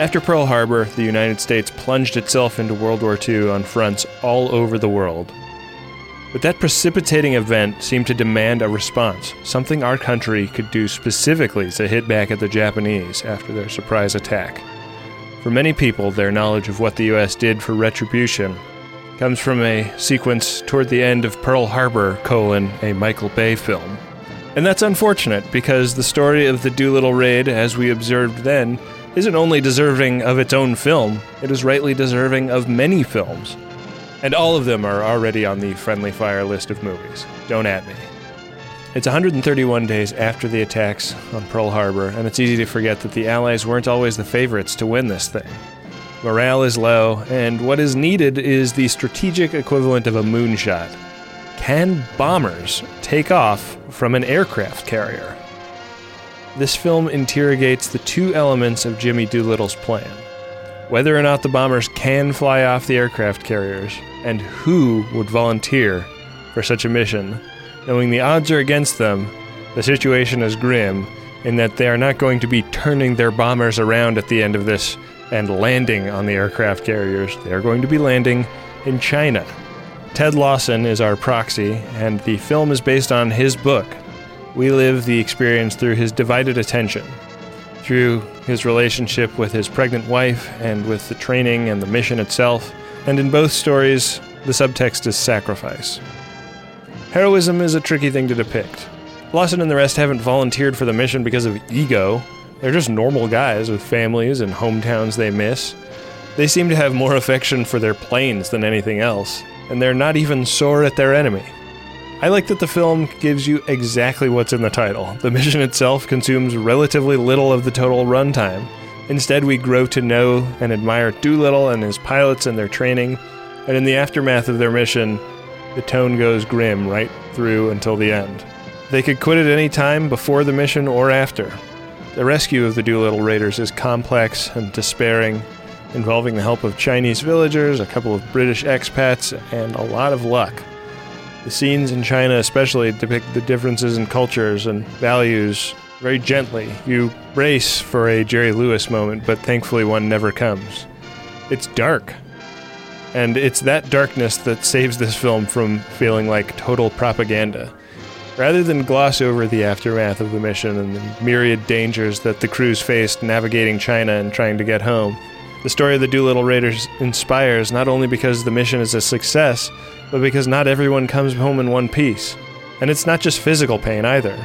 After Pearl Harbor, the United States plunged itself into World War II on fronts all over the world. But that precipitating event seemed to demand a response, something our country could do specifically to hit back at the Japanese after their surprise attack. For many people, their knowledge of what the US did for retribution comes from a sequence toward the end of Pearl Harbor, colon, a Michael Bay film. And that's unfortunate because the story of the Doolittle raid, as we observed then, isn't only deserving of its own film, it is rightly deserving of many films. And all of them are already on the Friendly Fire list of movies. Don't at me. It's 131 days after the attacks on Pearl Harbor, and it's easy to forget that the Allies weren't always the favorites to win this thing. Morale is low, and what is needed is the strategic equivalent of a moonshot. Can bombers take off from an aircraft carrier? This film interrogates the two elements of Jimmy Doolittle's plan whether or not the bombers can fly off the aircraft carriers, and who would volunteer for such a mission. Knowing the odds are against them, the situation is grim in that they are not going to be turning their bombers around at the end of this and landing on the aircraft carriers. They are going to be landing in China. Ted Lawson is our proxy, and the film is based on his book. We live the experience through his divided attention through his relationship with his pregnant wife and with the training and the mission itself. And in both stories, the subtext is sacrifice. Heroism is a tricky thing to depict. Lawson and the rest haven't volunteered for the mission because of ego. They're just normal guys with families and hometowns they miss. They seem to have more affection for their planes than anything else, and they're not even sore at their enemy. I like that the film gives you exactly what's in the title. The mission itself consumes relatively little of the total runtime. Instead, we grow to know and admire Doolittle and his pilots and their training, and in the aftermath of their mission, the tone goes grim right through until the end. They could quit at any time before the mission or after. The rescue of the Doolittle Raiders is complex and despairing, involving the help of Chinese villagers, a couple of British expats, and a lot of luck. The scenes in China, especially, depict the differences in cultures and values very gently. You race for a Jerry Lewis moment, but thankfully one never comes. It's dark. And it's that darkness that saves this film from feeling like total propaganda. Rather than gloss over the aftermath of the mission and the myriad dangers that the crews faced navigating China and trying to get home, the story of the Doolittle Raiders inspires not only because the mission is a success, but because not everyone comes home in one piece. And it's not just physical pain either.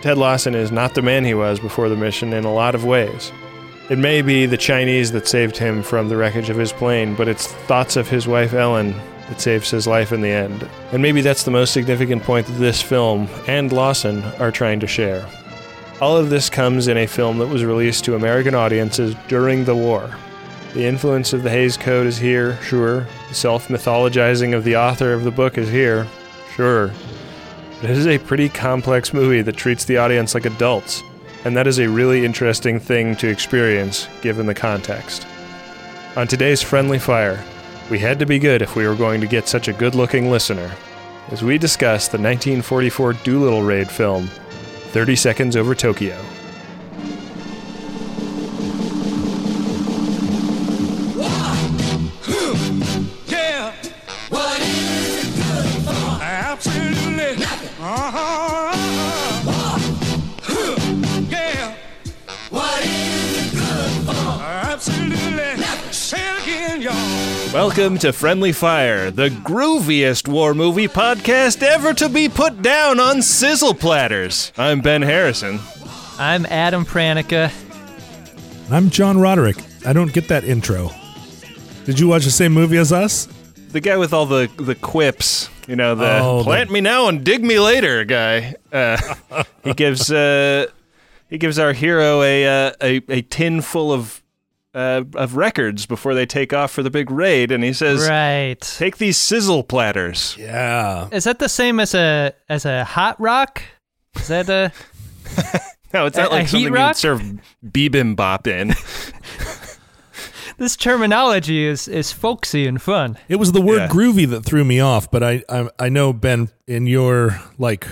Ted Lawson is not the man he was before the mission in a lot of ways. It may be the Chinese that saved him from the wreckage of his plane, but it's thoughts of his wife Ellen that saves his life in the end. And maybe that's the most significant point that this film and Lawson are trying to share. All of this comes in a film that was released to American audiences during the war. The influence of the Hays Code is here, sure. The self mythologizing of the author of the book is here, sure. But it is a pretty complex movie that treats the audience like adults, and that is a really interesting thing to experience given the context. On today's Friendly Fire, we had to be good if we were going to get such a good looking listener, as we discuss the 1944 Doolittle Raid film, 30 Seconds Over Tokyo. Welcome to Friendly Fire, the grooviest war movie podcast ever to be put down on sizzle platters. I'm Ben Harrison. I'm Adam Pranica. I'm John Roderick. I don't get that intro. Did you watch the same movie as us? The guy with all the, the quips, you know, the Oh, the- plant me now and dig me later guy. Uh, he gives uh, he gives our hero a uh, a, a tin full of uh, of records before they take off for the big raid, and he says, Right. "Take these sizzle platters." Yeah. Is that the same as a as a hot rock? Is that a No, it's not A- a like heat something you'd rock? serve bibimbap in. this terminology is is folksy and fun. It was the word Yeah. groovy that threw me off, but I, I I know Ben in your like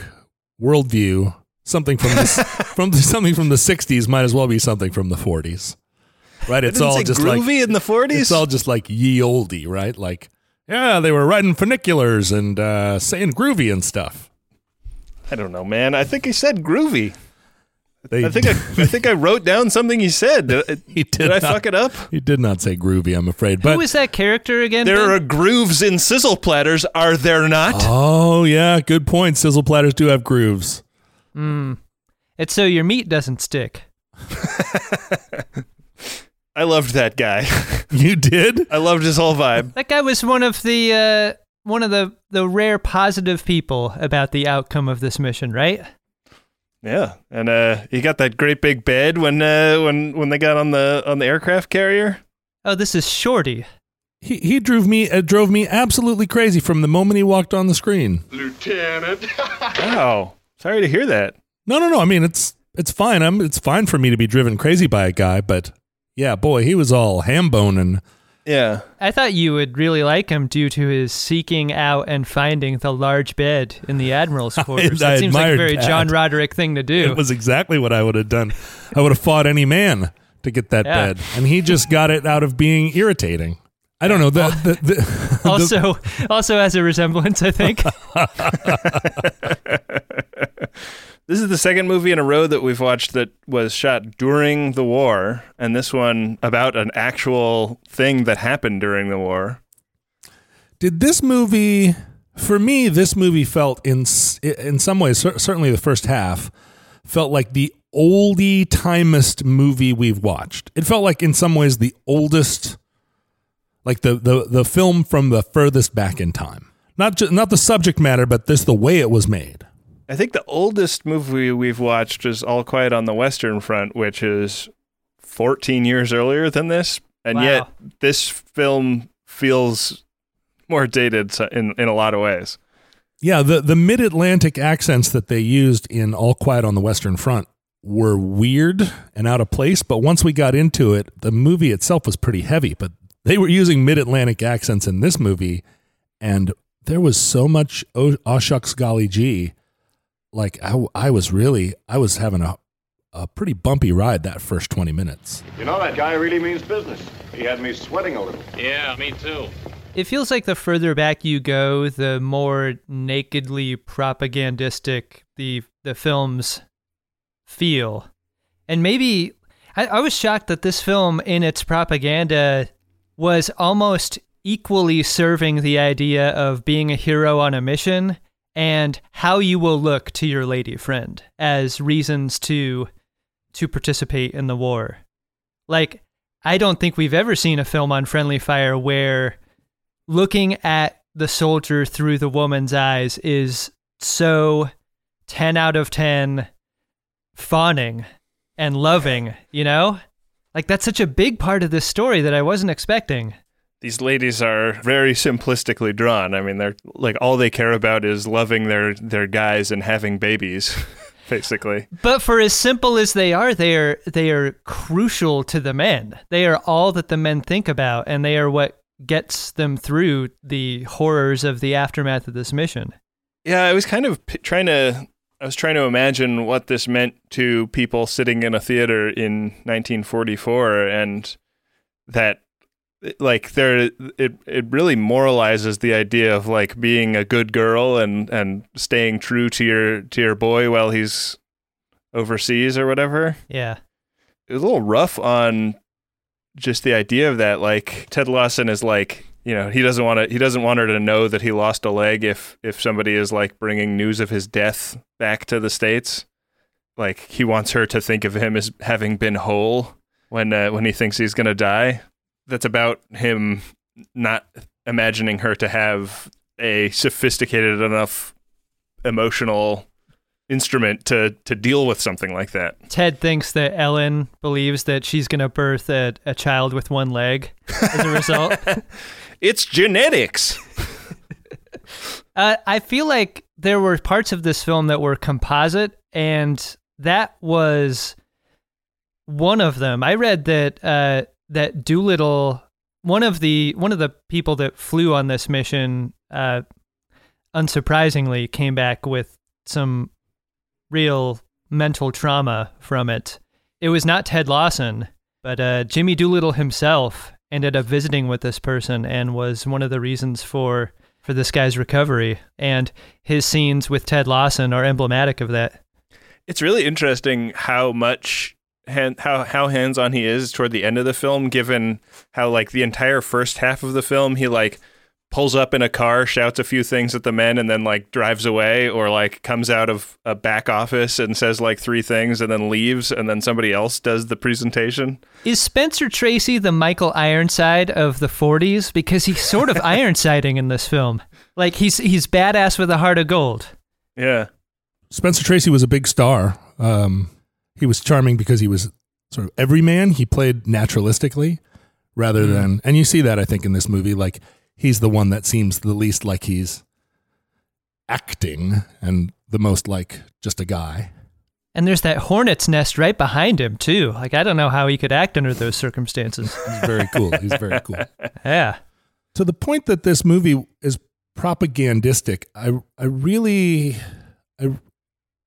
worldview, something from this from something from the '60s might as well be something from the '40s. Right? It's all say just groovy like in the 40s? It's all just like ye olde, right? Like, yeah, they were riding funiculars and uh, saying groovy and stuff. I don't know, man. I think he said groovy. They, I think I, I think I wrote down something he said. Did, he did, did I not, fuck it up? He did not say groovy, I'm afraid. But who is that character again? There Ben? are grooves in sizzle platters, are there not? oh yeah, good point. Sizzle platters do have grooves. It's so your meat doesn't stick. I loved that guy. You did? I loved his whole vibe. That guy was one of the uh, one of the the rare positive people about the outcome of this mission, right? Yeah, and uh, he got that great big bed when uh, when when they got on the on the aircraft carrier. Oh, this is Shorty. He he drove me uh, drove me absolutely crazy from the moment he walked on the screen. Lieutenant. wow, sorry to hear that. No, no, no. I mean, it's it's fine. I'm it's fine for me to be driven crazy by a guy, but yeah, boy, he was all ham bone and Yeah, I thought you would really like him due to his seeking out and finding the large bed in the admiral's quarters. I that seems like a very that. John Roderick thing to do. it was exactly what I would have done. I would have fought any man to get that Yeah. bed, and he just got it out of being irritating. I don't know. The, the, the, also, also has a resemblance, I think. this is the second movie in a row that we've watched that was shot during the war, and this one about an actual thing that happened during the war. did this movie for me this movie felt in in some ways certainly the first half felt like the oldie timest movie we've watched. It felt like in some ways the oldest like the the, the film from the furthest back in time. Not just not the subject matter but this the way it was made I think the oldest movie we've watched is All Quiet on the Western Front, which is 14 years earlier than this, and Wow. yet this film feels more dated in in a lot of ways. yeah the the mid-atlantic accents that they used in all quiet on the western front were weird and out of place but once we got into it the movie itself was pretty heavy but they were using mid-atlantic accents in this movie and there was so much oh, oh shucks golly gee like I, I was really i was having a, a pretty bumpy ride that first 20 minutes You know, that guy really means business. He had me sweating a little. Yeah, me too. It feels like the further back you go, the more nakedly propagandistic the the films feel. And maybe I, I was shocked that this film in its propaganda was almost equally serving the idea of being a hero on a mission and how you will look to your lady friend as reasons to to participate in the war. Like I don't think we've ever seen a film on friendly fire where looking at the soldier through the woman's eyes is so 10 out of 10 fawning and loving, you know? Like that's such a big part of this story that I wasn't expecting. These ladies are very simplistically drawn. I mean, they're like all they care about is loving their their guys and having babies, basically. But for as simple as they are, they are they are crucial to the men. They are all that the men think about and they are what gets them through the horrors of the aftermath of this mission. Yeah, I was kind of p- trying to. I was trying to imagine what this meant to people sitting in a theater in 1944, and that, like, there, it it really moralizes the idea of like being a good girl and and staying true to your to your boy while he's overseas or whatever. Yeah. It was a little rough on just the idea of that. Like Ted Lawson is like, you know, he doesn't want to. He doesn't want her to know that he lost a leg if if somebody is like bringing news of his death back to the states. Like he wants her to think of him as having been whole when uh, when he thinks he's gonna die. That's about him not imagining her to have a sophisticated enough emotional instrument to to deal with something like that. Ted thinks that Ellen believes that she's going to birth a, a child with one leg as a result. It's genetics. uh, I feel like there were parts of this film that were composite, and that was one of them. I read that uh, that Doolittle, one of the one of the people that flew on this mission, uh, unsurprisingly, came back with some real mental trauma from it. It was not Ted Lawson, But uh, Jimmy Doolittle himself ended up visiting with this person and was one of the reasons for for this guy's recovery. And his scenes with Ted Lawson are emblematic of that. It's really interesting how much hand, how how hands on he is toward the end of the film, given how like the entire first half of the film he like pulls up in a car, shouts a few things at the men, and then like drives away, or like comes out of a back office and says like three things and then leaves, and then somebody else does the presentation. Is Spencer Tracy the Michael Ironside of the 40s? Because he's sort of Ironsiding in this film. Like he's he's badass with a heart of gold. Yeah. Spencer Tracy was a big star. Um, he was charming because he was sort of everyman. He played naturalistically rather hmm. than, and you see that I think in this movie. Like he's the one that seems the least like he's acting and the most like just a guy. And there's that hornet's nest right behind him too. Like I don't know how he could act under those circumstances. He's very cool. He's very cool. Yeah. to the point that this movie is propagandistic, I I really I,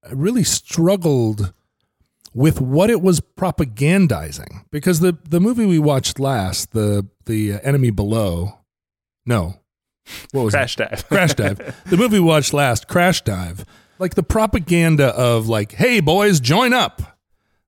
I really struggled with what it was propagandizing because the the movie we watched last, the the uh, enemy below, no, what was Crash it? dive. Crash Dive. the movie we watched last, Crash Dive, like the propaganda of like, hey boys, join up.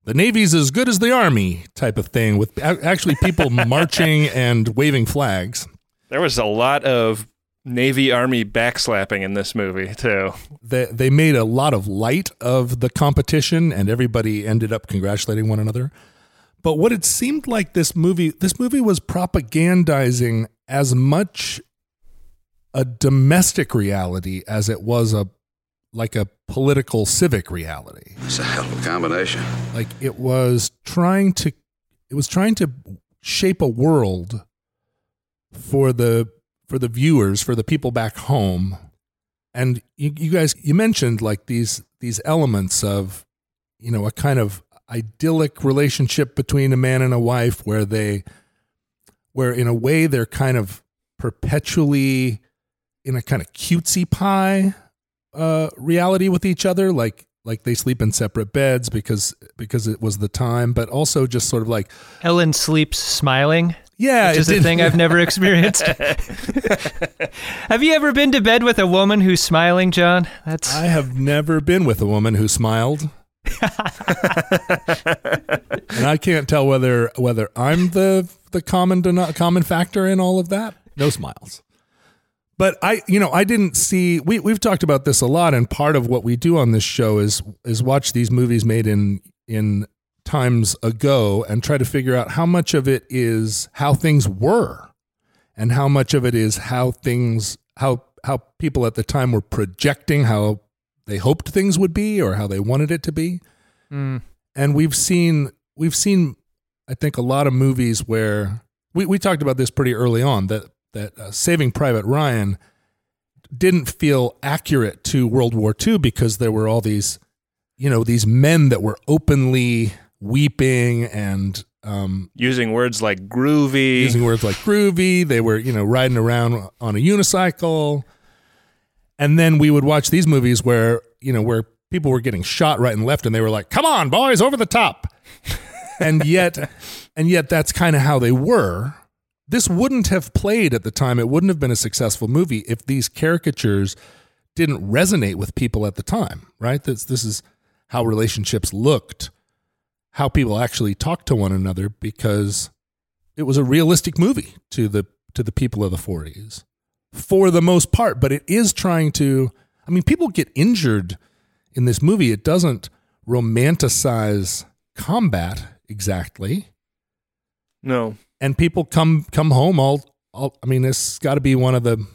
The Navy's as good as the Army type of thing with actually people marching and waving flags. There was a lot of Navy Army backslapping in this movie too. they, they made a lot of light of the competition and everybody ended up congratulating one another but what it seemed like this movie this movie was propagandizing as much a domestic reality as it was a like a political civic reality It's a hell of a combination. like it was trying to it was trying to shape a world for the for the viewers for the people back home. And you, you guys you mentioned like these these elements of you know a kind of idyllic relationship between a man and a wife where they where in a way they're kind of perpetually in a kind of cutesy pie uh reality with each other. Like like they sleep in separate beds because because it was the time but also just sort of like Ellen sleeps smiling, yeah which it is a thing I've never experienced. have you ever been to bed with a woman who's smiling, John? That's I have never been with a woman who smiled. and I can't tell whether whether I'm the the common deno- common factor in all of that. No smiles. But I you know, I didn't see we we've talked about this a lot and part of what we do on this show is is watch these movies made in in times ago and try to figure out how much of it is how things were and how much of it is how things how how people at the time were projecting how they hoped things would be or how they wanted it to be Mm. and we've seen we've seen i think a lot of movies where we, we talked about this pretty early on that that uh, saving private ryan didn't feel accurate to world war ii because there were all these you know these men that were openly weeping and um, Using words like groovy. using words like groovy. They were, you know, riding around on a unicycle. And then we would watch these movies where, you know, where people were getting shot right and left and they were like, "Come on, boys, over the top." and yet and yet that's kind of how they were. This wouldn't have played at the time. It wouldn't have been a successful movie if these caricatures didn't resonate with people at the time, right? This this is how relationships looked, how people actually talked to one another because it was a realistic movie to the to the people of the 40s for the most part but it is trying to i mean people get injured in this movie it doesn't romanticize combat exactly no. and people come come home all, all i mean this got to be one of the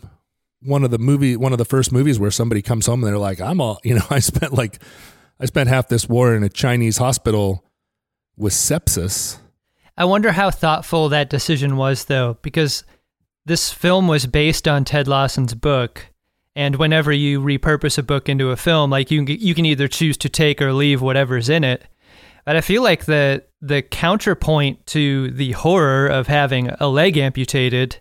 one of the movie one of the first movies where somebody comes home and they're like i'm all you know i spent like i spent half this war in a chinese hospital with sepsis I wonder how thoughtful that decision was, though, because this film was based on Ted Lawson's book. And whenever you repurpose a book into a film, like you can, you can either choose to take or leave whatever's in it. But I feel like the the counterpoint to the horror of having a leg amputated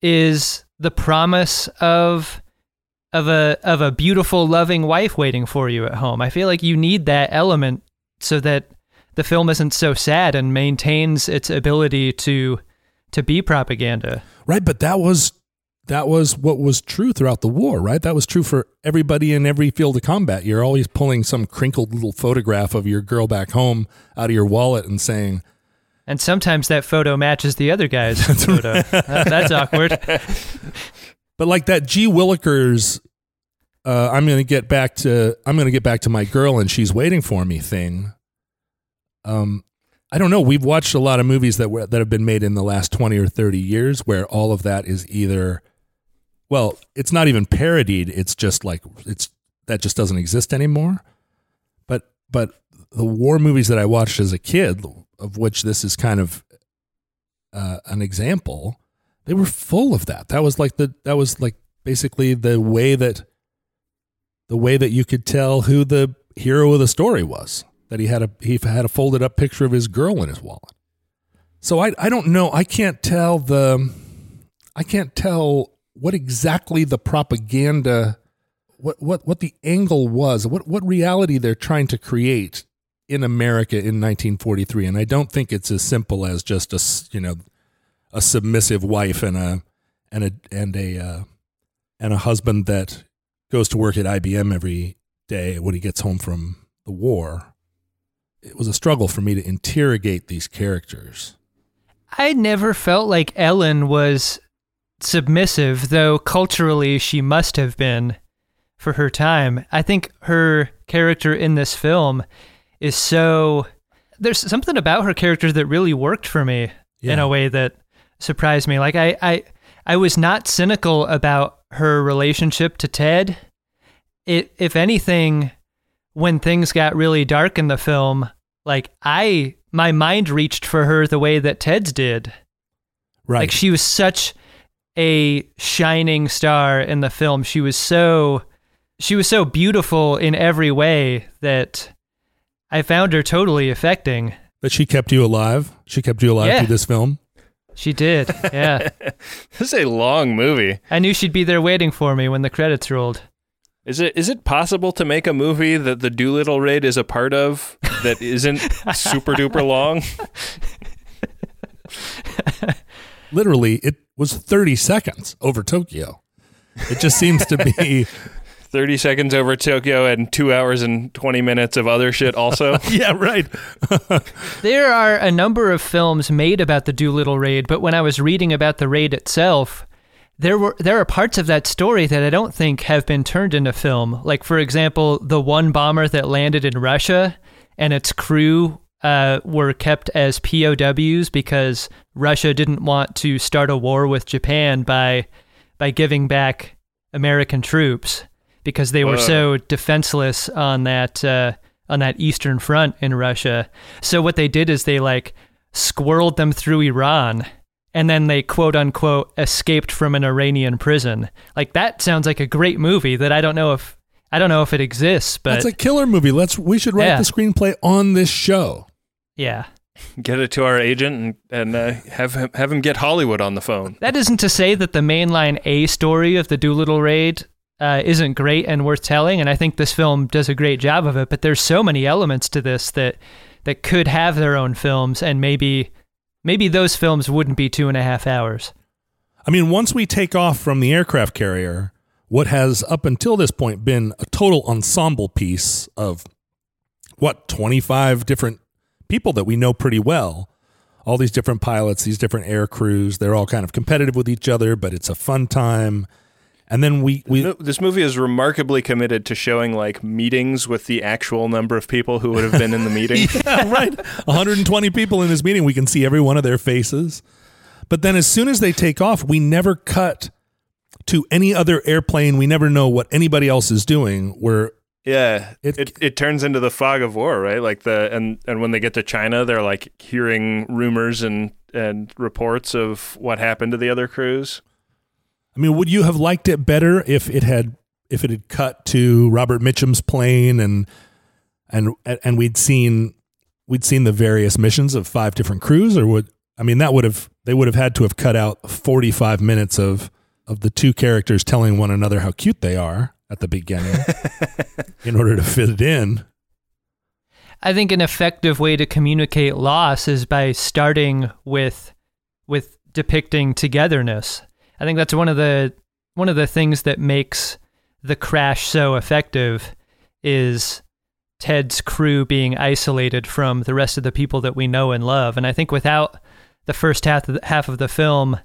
is the promise of of a of a beautiful, loving wife waiting for you at home. I feel like you need that element so that the film isn't so sad and maintains its ability to to be propaganda. Right, but that was that was what was true throughout the war, right? That was true for everybody in every field of combat. You're always pulling some crinkled little photograph of your girl back home out of your wallet and saying, And sometimes that photo matches the other guy's photo. That's awkward. but like that G Willikers uh, I'm going to get back to I'm going to get back to my girl and she's waiting for me thing. Um I don't know. We've watched a lot of movies that were, that have been made in the last 20 or 30 years where all of that is either well, it's not even parodied. It's just like it's that just doesn't exist anymore. But but the war movies that I watched as a kid, of which this is kind of uh, an example, they were full of that. That was like the that was like basically the way that the way that you could tell who the hero of the story was. That he had a he had a folded up picture of his girl in his wallet. So I I don't know. I can't tell the I can't tell what exactly the propaganda what what what the angle was, what what reality they're trying to create in America in 1943 and I don't think it's as simple as just a you know a submissive wife and a and a and a uh, and a husband that goes to work at IBM every day when he gets home from the war. It was a struggle for me to interrogate these characters. I never felt like Ellen was submissive, though culturally she must have been for her time. I think her character in this film is so. There's something about her character that really worked for me in a way that surprised me. Like I, I, I was not cynical about her relationship to Ted. It, if anything, when things got really dark in the film, like I, my mind reached for her the way that Ted's did. Right. Like she was such a shining star in the film. She was so she was so beautiful in every way that I found her totally affecting. but she kept you alive. She kept you alive Yeah. through this film. She did. Yeah. This is a long movie. I knew she'd be there waiting for me when the credits rolled. Is it is it possible to make a movie that the Doolittle raid is a part of that isn't super duper long? Literally, it was 30 seconds over Tokyo. It just seems to be 30 seconds over Tokyo and 2 hours and 20 minutes of other shit also. Yeah, right. There are a number of films made about the Doolittle raid, but when I was reading about the raid itself, there were there are parts of that story that I don't think have been turned into film. Like for example, the one bomber that landed in Russia and its crew uh, were kept as POWs because Russia didn't want to start a war with Japan by by giving back American troops because they were Whoa. so defenseless on that uh, on that eastern front in Russia. So what they did is they like squirreled them through Iran and then they quote unquote escaped from an Iranian prison. Like that sounds like a great movie that I don't know if I don't know if it exists, but That's a killer movie. Let's we should write Yeah. the screenplay on this show. yeah. Get it to our agent and, and uh, have him, have him get Hollywood on the phone. That isn't to say that the mainline A story of the Doolittle raid uh, isn't great and worth telling, and I think this film does a great job of it. But there's so many elements to this that that could have their own films, and maybe maybe those films wouldn't be two and a half hours. I mean, once we take off from the aircraft carrier, what has up until this point been a total ensemble piece of what, 25 different people that we know pretty well. All these different pilots, these different air crews, they're all kind of competitive with each other, but it's a fun time. And then we, we This movie is remarkably committed to showing like meetings with the actual number of people who would have been in the meeting. yeah, right. 120 people in this meeting. We can see every one of their faces. But then as soon as they take off, we never cut to any other airplane. We never know what anybody else is doing. We're Yeah, It- it, it turns into the fog of war, right? Like the and and when they get to China, they're like hearing rumors and and reports of what happened to the other crews. I mean, would you have liked it better if it had if it had cut to Robert Mitchum's plane and and and we'd seen we'd seen the various missions of five different crews or would I mean that would have they would have had to have cut out 45 minutes of of the two characters telling one another how cute they are at the beginning in order to fit it in. I think an effective way to communicate loss is by starting with with depicting togetherness. I think that's one of the one of the things that makes the crash so effective is Ted's crew being isolated from the rest of the people that we know and love. And I think without the first half of the, half of the film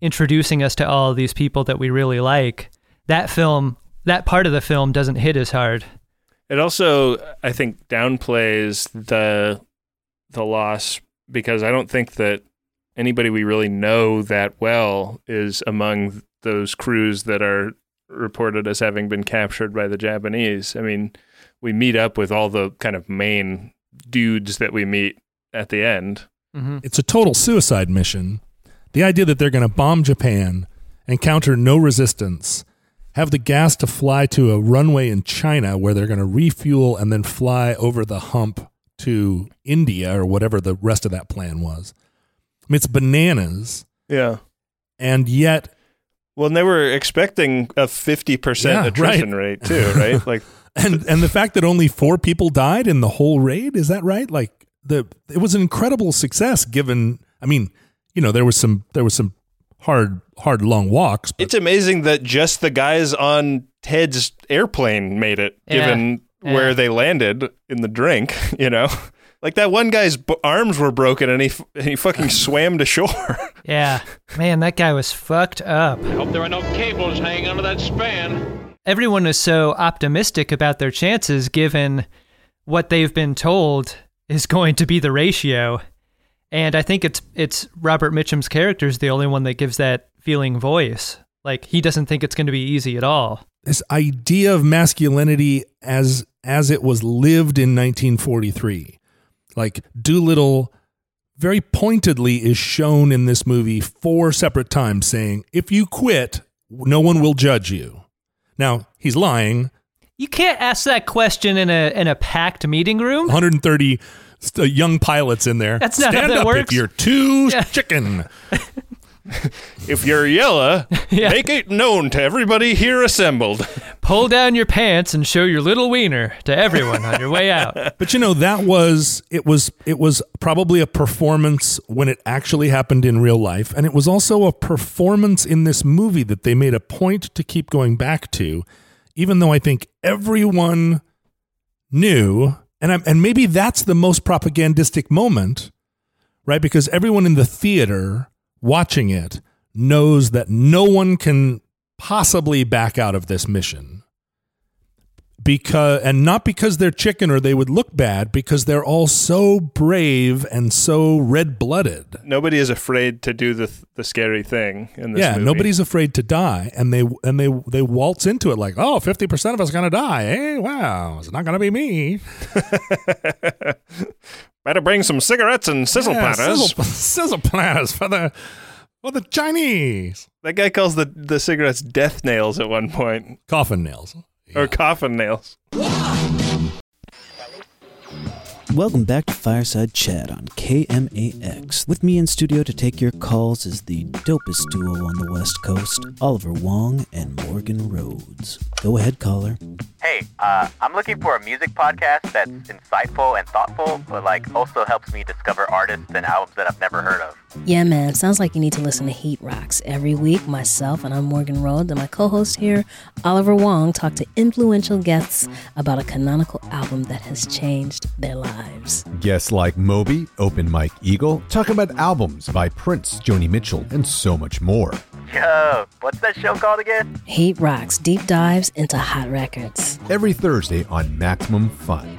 introducing us to all these people that we really like, that film that part of the film doesn't hit as hard. It also, I think, downplays the the loss because I don't think that anybody we really know that well is among those crews that are reported as having been captured by the Japanese. I mean, we meet up with all the kind of main dudes that we meet at the end. Mm-hmm. It's a total suicide mission. The idea that they're going to bomb Japan, encounter no resistance, have the gas to fly to a runway in China where they're going to refuel and then fly over the hump to India or whatever the rest of that plan was. I mean, it's bananas. Yeah. And yet, Well, and they were expecting a 50% Yeah, attrition right. rate too, right? Like and and the fact that only four people died in the whole raid is that right? Like the it was an incredible success given. I mean, you know, there was some there was some hard hard long walks. But it's amazing that just the guys on Ted's airplane made it, Yeah. given Yeah. where they landed in the drink. You know, like that one guy's b- arms were broken and he f- and he fucking swam to shore. Yeah. Man, that guy was fucked up. Hope there are no cables hanging under that span. Everyone is so optimistic about their chances given what they've been told is going to be the ratio. And I think it's it's Robert Mitchum's character is the only one that gives that feeling voice. Like he doesn't think it's going to be easy at all. this idea of masculinity as as it was lived in 1943 like doolittle very pointedly is shown in this movie four separate times saying if you quit no one will judge you now he's lying You can't ask that question in a in a packed meeting room. 130 st- uh, young pilots in there That's not how stand that up works. if you're too Yeah. chicken if you're yellow, Yeah. make it known to everybody here assembled. Pull down your pants and show your little wiener to everyone on your way out. But you know that was it was it was probably a performance when it actually happened in real life and it was also a performance in this movie that they made a point to keep going back to even though I think everyone knew and I'm, and maybe that's the most propagandistic moment right because everyone in the theater watching it knows that no one can possibly back out of this mission. Because and not because they're chicken or they would look bad because they're all so brave and so red-blooded. Nobody is afraid to do the the scary thing in this yeah movie. nobody's afraid to die and they and they they waltz into it like oh 50% of us going to die. Hey wow it's not going to be me Better bring some cigarettes and sizzle Yeah, platters. sizzle, sizzle platters for the for the chinese. That guy calls the, the cigarettes death nails at one point, coffin nails. Or coffin nails. Welcome back to Fireside Chat on KMAX. With me in studio to take your calls is the dopest duo on the West Coast, Oliver Wang and Morgan Rhodes. Go ahead, caller. Hey, uh, I'm looking for a music podcast that's insightful and thoughtful, but like also helps me discover artists and albums that I've never heard of. Yeah, man. Sounds like you need to listen to Heat Rocks. Every week, myself and I'm Morgan Rhodes and my co host here, Oliver Wang, talk to influential guests about a canonical album that has changed their lives. Guests like Moby, Open Mike Eagle, talk about albums by Prince, Joni Mitchell, and so much more. Yo, what's that show called again? Heat Rocks deep dives into hot records. Every Thursday on Maximum Fun.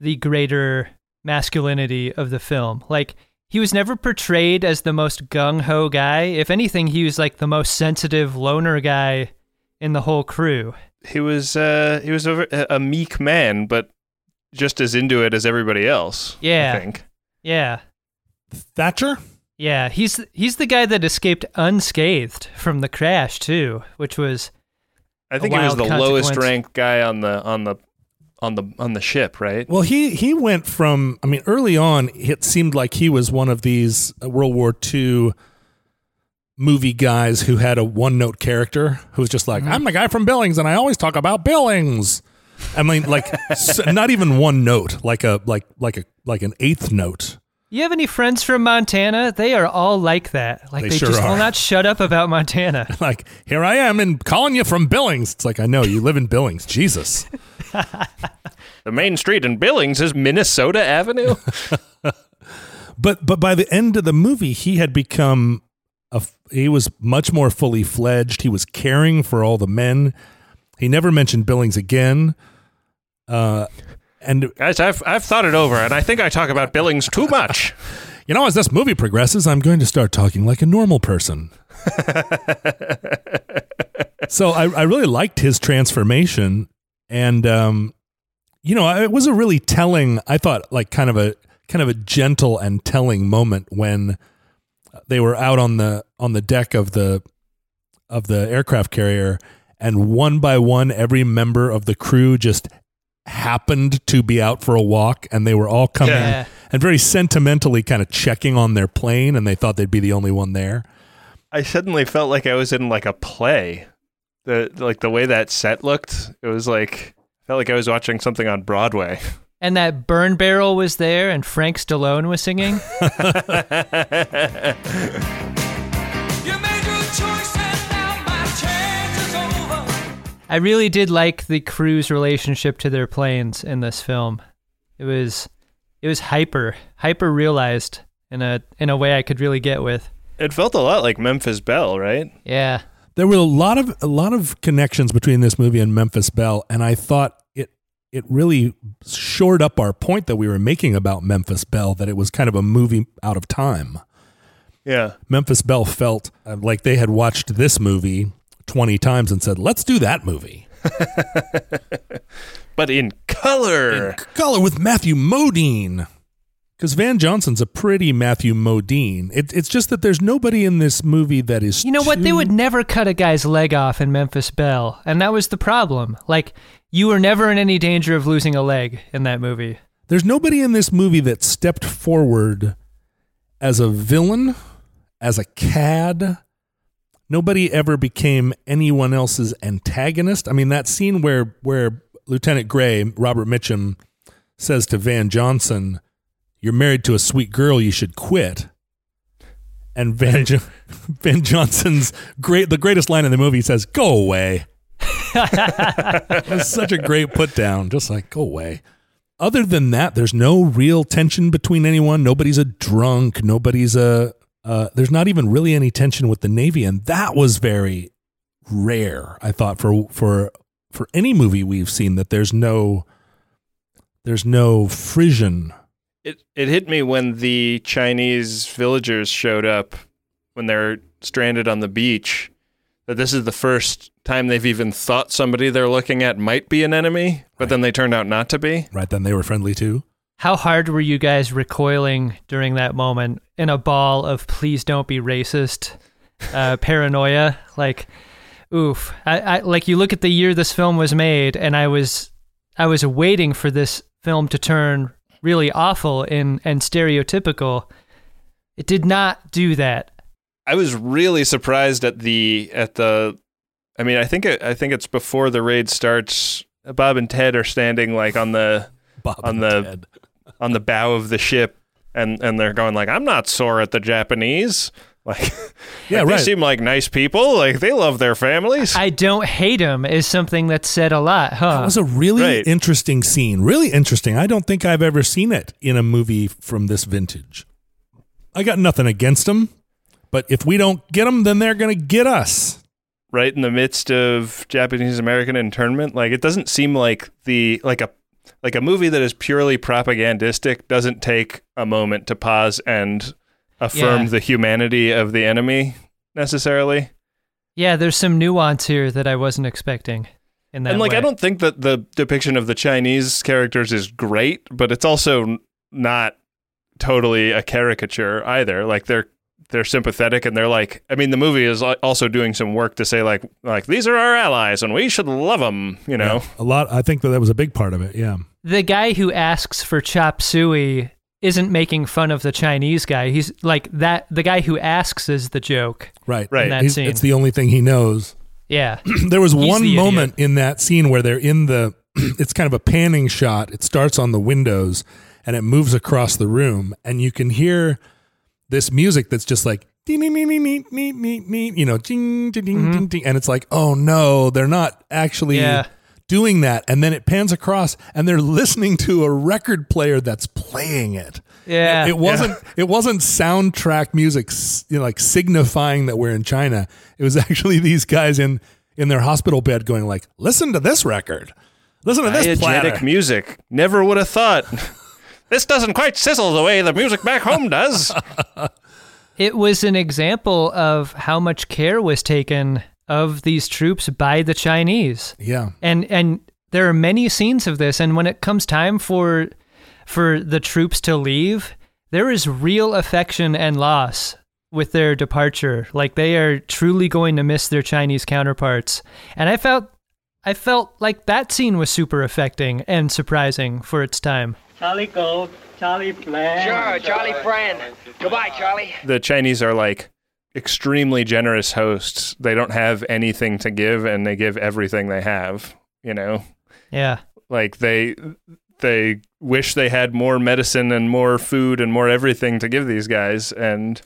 the greater masculinity of the film? Like, he was never portrayed as the most gung ho guy. If anything, he was like the most sensitive loner guy in the whole crew. He was uh, he was a, a meek man, but just as into it as everybody else. Yeah. I think. Yeah. Thatcher? Yeah, he's he's the guy that escaped unscathed from the crash too, which was I think a he was the lowest consequence. ranked guy on the on the on the on the ship, right? Well, he he went from. I mean, early on, it seemed like he was one of these uh, World War II movie guys who had a one note character who was just like, "I'm the guy from Billings, and I always talk about Billings." I mean, like s- not even one note, like a like like a like an eighth note. You have any friends from Montana? They are all like that. Like They they, sure just are. will not shut up about Montana. Like, here I am and calling you from Billings. It's like I know you live in Billings. Jesus. The main street in Billings is Minnesota Avenue. but but by the end of the movie he had become a he was much more fully fledged. He was caring for all the men. He never mentioned billings again. Uh and Guys, I've I've thought it over, and I think I talk about Billings too much. you know as this movie progresses i'm going to start talking like a normal person. So I, I really liked his transformation and um you know it was a really telling i thought like kind of a kind of a gentle and telling moment when they were out on the on the deck of the of the aircraft carrier and one by one every member of the crew just happened to be out for a walk and they were all coming Yeah. and very sentimentally kind of checking on their plane and they thought they'd be the only one there I suddenly felt like I was in like a play. The like the way that set looked, it was like felt like I was watching something on Broadway. And that burn barrel was there, and Frank Stallone was singing. You made your choice and now my chance is over. I really did like the crew's relationship to their planes in this film. It was it was hyper hyper realized in a in a way I could really get with. It felt a lot like Memphis Belle, right? Yeah. There were a lot of a lot of connections between this movie and Memphis Belle, and I thought it it really shored up our point that we were making about Memphis Belle that it was kind of a movie out of time. Yeah. Memphis Belle felt uh, like they had watched this movie twenty times and said, "Let's do that movie." But in color. Color with Matthew Modine. Because Van Johnson's a pretty Matthew Modine. It, it's just that there's nobody in this movie that is. You know what? They would never cut a guy's leg off in Memphis Belle, and that was the problem. Like you were never in any danger of losing a leg in that movie. There's nobody in this movie that stepped forward as a villain, as a cad. Nobody ever became anyone else's antagonist. I mean, that scene where where Lieutenant Gray, Robert Mitchum, says to Van Johnson, "You're married to a sweet girl. You should quit." And Van jo- Van Johnson's great the greatest line in the movie says, "Go away." It's such a great put down. Just like go away. Other than that, there's no real tension between anyone. Nobody's a drunk. Nobody's a. Uh, there's not even really any tension with the Navy, and that was very rare. I thought for for for any movie we've seen that there's no there's no frisson. It it hit me when the Chinese villagers showed up when they're stranded on the beach that this is the first time they've even thought somebody they're looking at might be an enemy, but then they turned out not to be. Right then, they were friendly too. How hard were you guys recoiling during that moment in a ball of please don't be racist uh, paranoia? Like, oof. I, I like you look at the year this film was made, and I was I was waiting for this film to turn really awful and and stereotypical. It did not do that. I was really surprised at the at the. I mean, I think it, I think it's before the raid starts. Bob and Ted are standing like on the Bob on the Ted. on the bow of the ship, and and they're going like, "I'm not sore at the Japanese." Like, Yeah, like, right. They seem like nice people. Like they love their families. I don't hate them is something that's said a lot, huh? That was a really Right. interesting scene. Really interesting. I don't think I've ever seen it in a movie from this vintage. I got nothing against them, but if we don't get them, then they're going to get us. right in the midst of Japanese American internment. Like it doesn't seem like the like a like a movie that is purely propagandistic doesn't take a moment to pause and affirm Yeah. the humanity of the enemy necessarily. Yeah, there's some nuance here that I wasn't expecting. In that and like way. I don't think that the depiction of the Chinese characters is great, but it's also not totally a caricature either. Like they're they're sympathetic and they're like I mean the movie is also doing some work to say like like these are our allies and we should love them, you know. a lot. I think that that was a big part of it. Yeah. the guy who asks for chop suey isn't making fun of the Chinese guy. He's like that. The guy who asks is the joke. Right. Right. That scene. It's the only thing he knows. Yeah. there was He's one the moment idiot. in that scene where they're in the. it's kind of a panning shot. It starts on the windows and it moves across the room, and you can hear this music that's just like me me me me me me. You know, ding ding ding mm-hmm. ding ding, and it's like, oh no, they're not actually. Yeah doing that and then it pans across and they're listening to a record player that's playing it Yeah. it wasn't it wasn't soundtrack music you know, like signifying that we're in China. It was actually these guys in in their hospital bed going like, "Listen to this record. Listen to this Diegetic platter." music. Never would have thought. this doesn't quite sizzle the way the music back home does. It was an example of how much care was taken of these troops by the Chinese. Yeah. And and there are many scenes of this and when it comes time for for the troops to leave, there is real affection and loss with their departure. Like they are truly going to miss their Chinese counterparts. And I felt I felt like that scene was super affecting and surprising for its time. Charlie Gold, Charlie Flan. Sure, Charlie friend. Goodbye, Charlie. the Chinese are like extremely generous hosts. They don't have anything to give and they give everything they have, you know. Yeah. Like they they wish they had more medicine and more food and more everything to give these guys and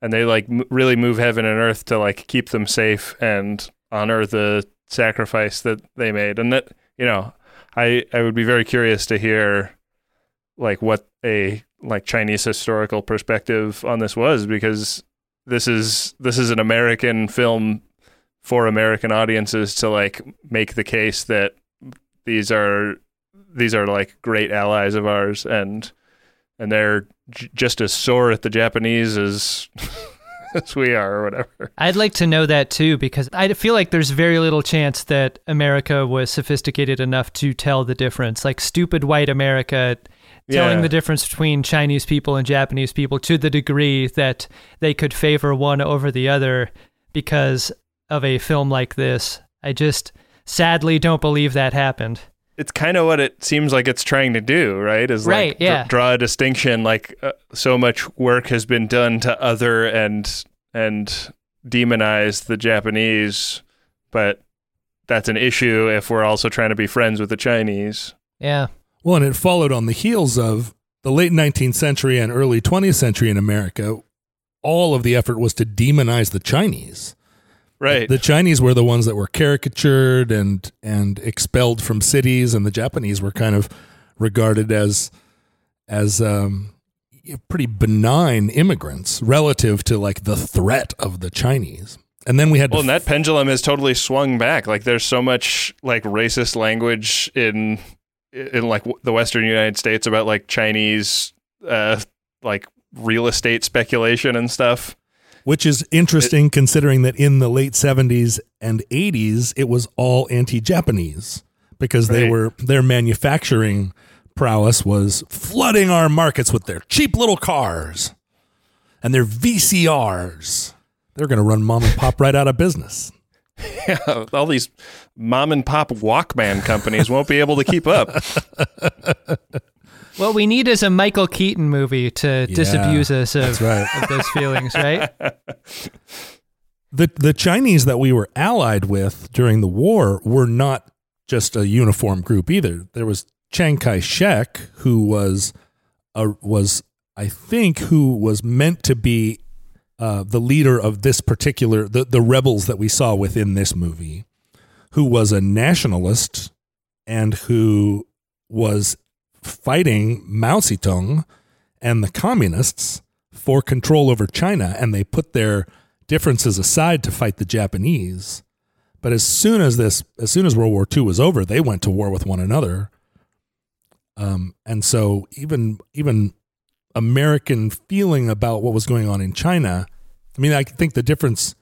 and they like m- really move heaven and earth to like keep them safe and honor the sacrifice that they made and that you know I I would be very curious to hear like what a like Chinese historical perspective on this was because this is this is an American film for American audiences to like make the case that these are these are like great allies of ours and and they're j- just as sore at the Japanese as as we are or whatever. I'd like to know that too because I feel like there's very little chance that America was sophisticated enough to tell the difference. Like stupid white America telling Yeah. the difference between Chinese people and Japanese people to the degree that they could favor one over the other because of a film like this. I just sadly don't believe that happened. it's kind of what it seems like it's trying to do, right? Is Right, like yeah. draw a distinction. Like uh, so much work has been done to other and and demonize the Japanese, but that's an issue if we're also trying to be friends with the Chinese. Yeah. Well, and it followed on the heels of the late 19th century and early 20th century in America. All of the effort was to demonize the Chinese. Right. The Chinese were the ones that were caricatured and and expelled from cities, and the Japanese were kind of regarded as as um, pretty benign immigrants relative to like the threat of the Chinese. And then we had to Well, and that pendulum has totally swung back. Like there's so much like racist language in in like the Western United States about like Chinese uh like real estate speculation and stuff. Which is interesting considering that in the late 70s and 80s, it was all anti Japanese because they Right. were, their manufacturing prowess was flooding our markets with their cheap little cars and their VCRs. They're going to run mom and pop right out of business. Yeah, all these mom and pop Walkman companies won't be able to keep up. What we need is a Michael Keaton movie to disabuse us of, right. of those feelings, right? The, the Chinese that we were allied with during the war were not just a uniform group either. There was Chiang Kai shek, who was, a, was I think, who was meant to be uh, the leader of this particular the, the rebels that we saw within this movie, who was a nationalist and who was fighting Mao Zedong and the communists for control over China, and they put their differences aside to fight the Japanese. But as soon as this, as soon as World War II was over, they went to war with one another. Um, and so even even American feeling about what was going on in China, I mean, I think the difference,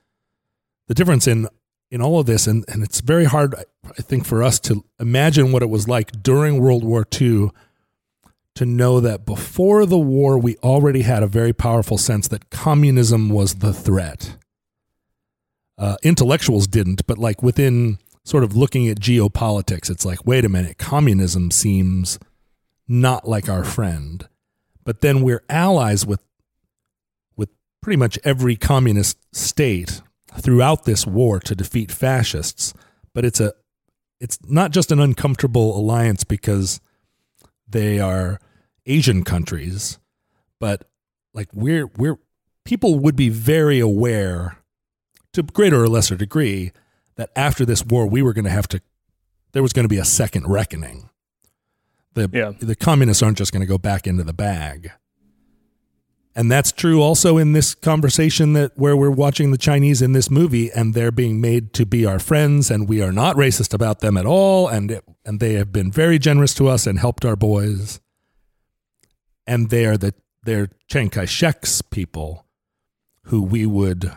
the difference in in all of this, and and it's very hard, I think, for us to imagine what it was like during World War II to know that before the war, we already had a very powerful sense that communism was the threat. Uh, intellectuals didn't, but like within sort of looking at geopolitics, it's like, wait a minute, communism seems not like our friend. But then we're allies with with pretty much every communist state throughout this war to defeat fascists. But it's a it's not just an uncomfortable alliance because they are Asian countries, but like we're we're people would be very aware to greater or lesser degree that after this war we were going to have to there was going to be a second reckoning. The Yeah. the communists aren't just going to go back into the bag. And that's true also in this conversation that where we're watching the Chinese in this movie and they're being made to be our friends and we are not racist about them at all and it, and they have been very generous to us and helped our boys. And they are the they're Chiang Kai-shek's people who we would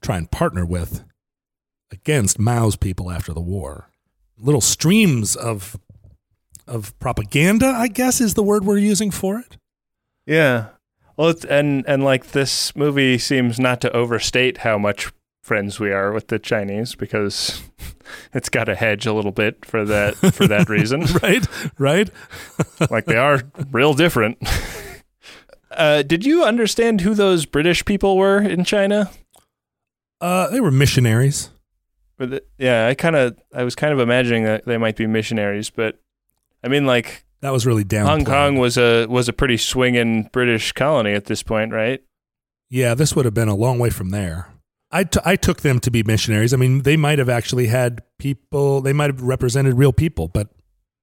try and partner with against Mao's people after the war. Little streams of of propaganda, I guess is the word we're using for it. Yeah. Well, it's, and and like this movie seems not to overstate how much friends we are with the Chinese because it's got a hedge a little bit for that for that reason. right? Right? like they are real different. Uh, did you understand who those British people were in China? Uh, they were missionaries. But the- yeah, I kind of I was kind of imagining that they might be missionaries, but I mean like That was really down. Hong Kong was a was a pretty swinging British colony at this point, right? Yeah, this would have been a long way from there. I, t- I took them to be missionaries. I mean, they might have actually had people, they might have represented real people, but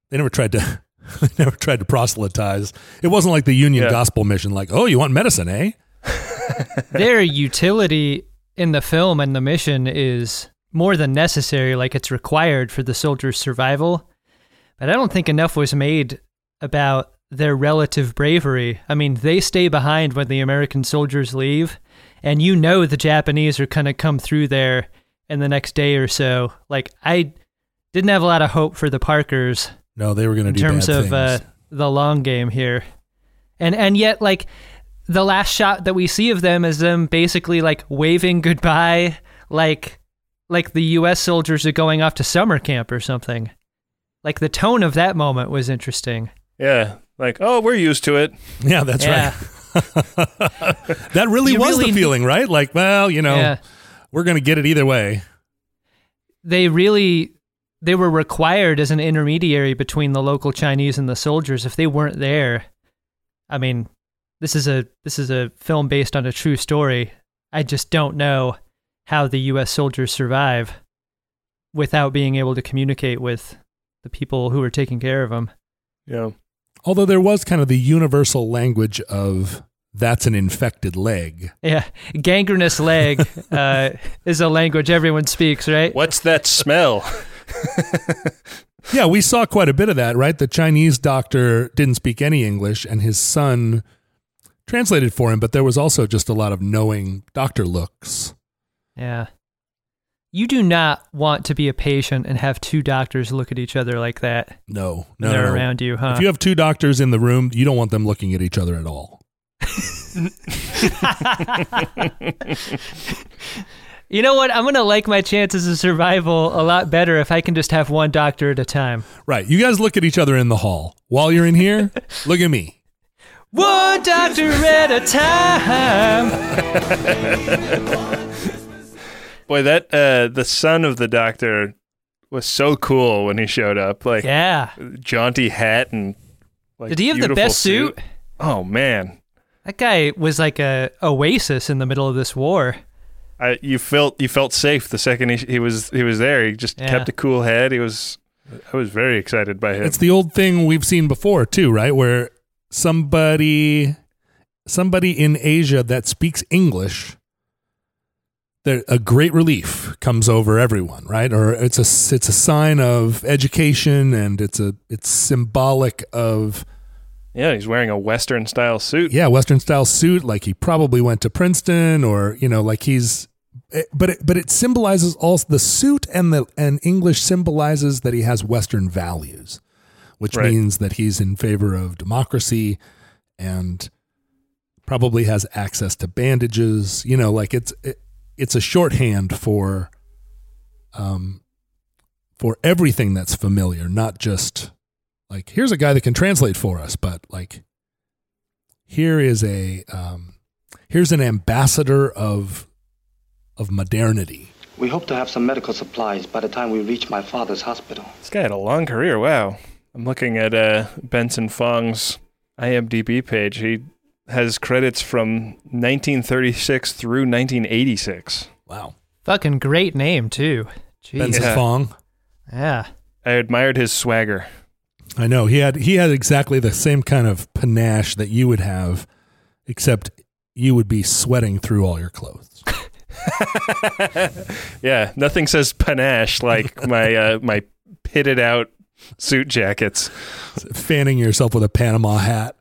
they never tried to. They never tried to proselytize. It wasn't like the Union Yeah. Gospel Mission, like, oh, you want medicine, eh? Their utility in the film and the mission is more than necessary, like it's required for the soldiers' survival. But I don't think enough was made about their relative bravery. I mean, they stay behind when the American soldiers leave, and you know the Japanese are going to come through there in the next day or so. Like, I didn't have a lot of hope for the Parkers No, they were going to in do terms bad of uh, the long game here, and and yet like the last shot that we see of them is them basically like waving goodbye, like like the U.S. soldiers are going off to summer camp or something. Like the tone of that moment was interesting. Yeah, like oh, we're used to it. yeah, that's Yeah. right. that really You was really- the feeling, right? Like, well, you know, Yeah. we're going to get it either way. They really they were required as an intermediary between the local Chinese and the soldiers. If they weren't there, I mean, this is a this is a film based on a true story. I just don't know how the U.S. soldiers survive without being able to communicate with the people who were taking care of them. Yeah. Although there was kind of the universal language of that's an infected leg. Yeah, gangrenous leg uh, is a language everyone speaks, right? What's that smell? Yeah, we saw quite a bit of that, right? The Chinese doctor didn't speak any English and his son translated for him, but there was also just a lot of knowing doctor looks. Yeah. You do not want to be a patient and have two doctors look at each other like that. No, no, they're no, around you, huh? If you have two doctors in the room, you don't want them looking at each other at all. You know what? I'm going to like my chances of survival a lot better if I can just have one doctor at a time. Right. You guys look at each other in the hall. While you're in here, look at me. One doctor at a time. Boy, that uh, the son of the doctor was so cool when he showed up. Like, Yeah. jaunty hat and like. Did he have the beautiful best suit? Oh man, That guy was like a oasis in the middle of this war. I you felt you felt safe the second he he was he was there. He just Yeah. kept a cool head. He was. I was very excited by him. It's the old thing we've seen before too, right? Where somebody somebody in Asia that speaks English there, a great relief comes over everyone, right? Or it's a it's a sign of education, and it's a it's symbolic of Yeah, he's wearing a Western style suit. yeah, Western style suit, like he probably went to Princeton, or you know, like he's. Eh, but it, but it symbolizes also the suit and the and English symbolizes that he has Western values, which Right. means that he's in favor of democracy, and probably has access to bandages. You know, like it's it, it's a shorthand for, um, for everything that's familiar, not just like here's a guy that can translate for us, but like here is a um, here's an ambassador of of modernity. We hope to have some medical supplies by the time we reach my father's hospital. This guy had a long career. Wow. I'm looking at uh, Benson Fong's IMDb page. He has credits from 1936 through 1986. Wow. Fucking great name too. Jeez. Benson Yeah. Fong. Yeah. I admired his swagger. I know he had he had exactly the same kind of panache that you would have, except you would be sweating through all your clothes. yeah, nothing says panache like my uh, my pitted out suit jackets. Fanning yourself with a Panama hat.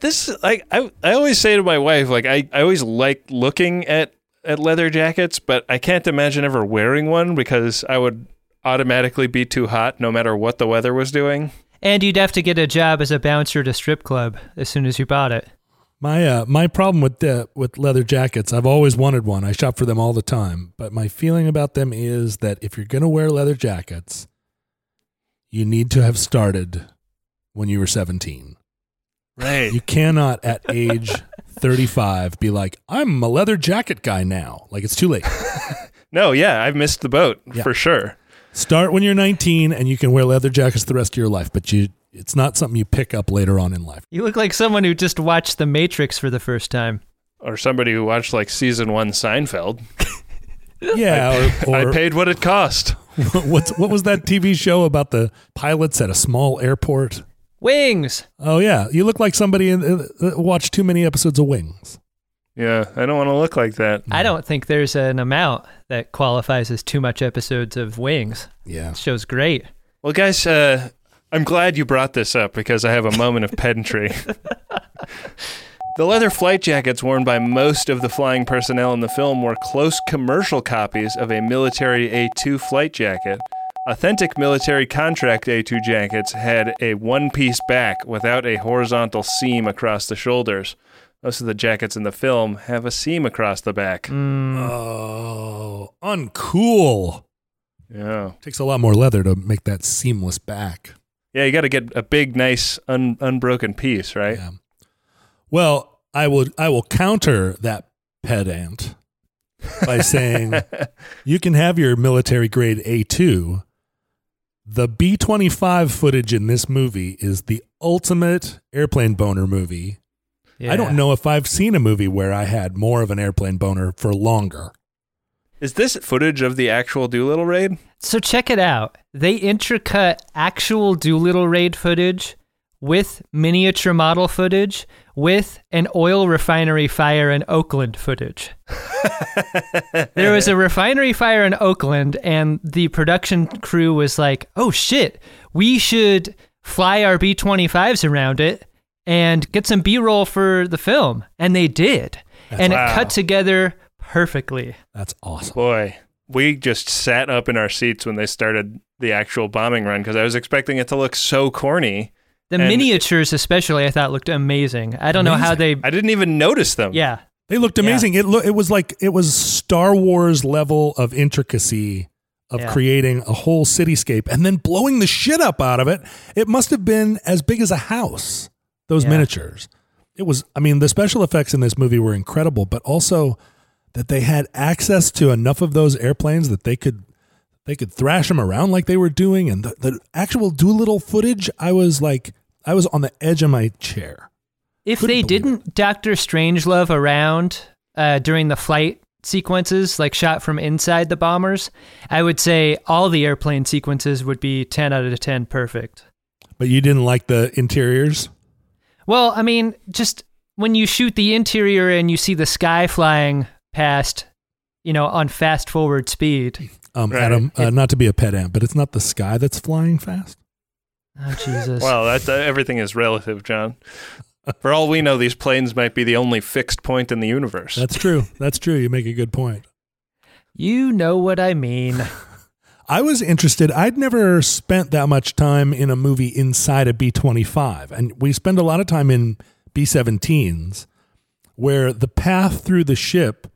This like I I always say to my wife like I, I always like looking at at leather jackets, but I can't imagine ever wearing one because I would automatically be too hot no matter what the weather was doing. And you'd have to get a job as a bouncer at a strip club as soon as you bought it. My uh, my problem with the, with leather jackets, I've always wanted one. I shop for them all the time, but my feeling about them is that if you're going to wear leather jackets, you need to have started when you were 17. Right. You cannot at age 35 be like, "I'm a leather jacket guy now." Like it's too late. No, yeah, I've missed the boat Yeah. for sure. Start when you're 19 and you can wear leather jackets the rest of your life, but you it's not something you pick up later on in life. You look like someone who just watched The Matrix for the first time. Or somebody who watched like season one Seinfeld. Yeah, or, or I paid what it cost. what's what was that TV show about the pilots at a small airport? Wings. Oh yeah, you look like somebody in, uh, watched too many episodes of Wings. Yeah, I don't want to look like that. I don't think there's an amount that qualifies as too much episodes of Wings. Yeah. Show's great. Well, guys, uh, I'm glad you brought this up because I have a moment of pedantry. the leather flight jackets worn by most of the flying personnel in the film were close commercial copies of a military A2 flight jacket. Authentic military contract A2 jackets had a one piece back without a horizontal seam across the shoulders. Most of the jackets in the film have a seam across the back. Mm. Oh, uncool. Yeah. Takes a lot more leather to make that seamless back. Yeah, you got to get a big, nice, un- unbroken piece, right? Yeah. Well, I will I will counter that pedant by saying you can have your military grade A2. The B 25 footage in this movie is the ultimate airplane boner movie. I don't know if I've seen a movie where I had more of an airplane boner for longer. Is this footage of the actual Doolittle raid? So check it out. They intercut actual Doolittle raid footage with miniature model footage with an oil refinery fire in Oakland footage. there was a refinery fire in Oakland, and the production crew was like, oh shit, we should fly our B 25s around it and get some B roll for the film. And they did. and Wow. it cut together perfectly. That's awesome. Boy, we just sat up in our seats when they started the actual bombing run because I was expecting it to look so corny. The And miniatures, especially, I thought looked amazing. I don't know how they. I didn't even notice them. Yeah. They looked amazing. It lo- it was like it was Star Wars level of intricacy of Yeah. creating a whole cityscape and then blowing the shit up out of it. It must have been as big as a house. Those Yeah. miniatures. It was. I mean, the special effects in this movie were incredible, but also that they had access to enough of those airplanes that they could they could thrash them around like they were doing, and the, the actual Doolittle footage. I was like, I was on the edge of my chair. If they didn't Doctor Strangelove around uh, during the flight sequences, like shot from inside the bombers, I would say all the airplane sequences would be 10 out of 10 perfect. But you didn't like the interiors. Well, I mean, just when you shoot the interior and you see the sky flying past you know, on fast forward speed. Um, Right. Adam, uh, not to be a pet ant, but it's not the sky that's flying fast. Oh Jesus! Well, that, uh, everything is relative, John. For all we know, these planes might be the only fixed point in the universe. That's true. That's true. You make a good point. you know what I mean. I was interested. I'd never spent that much time in a movie inside a B 25. And we spend a lot of time in B 17s where the path through the ship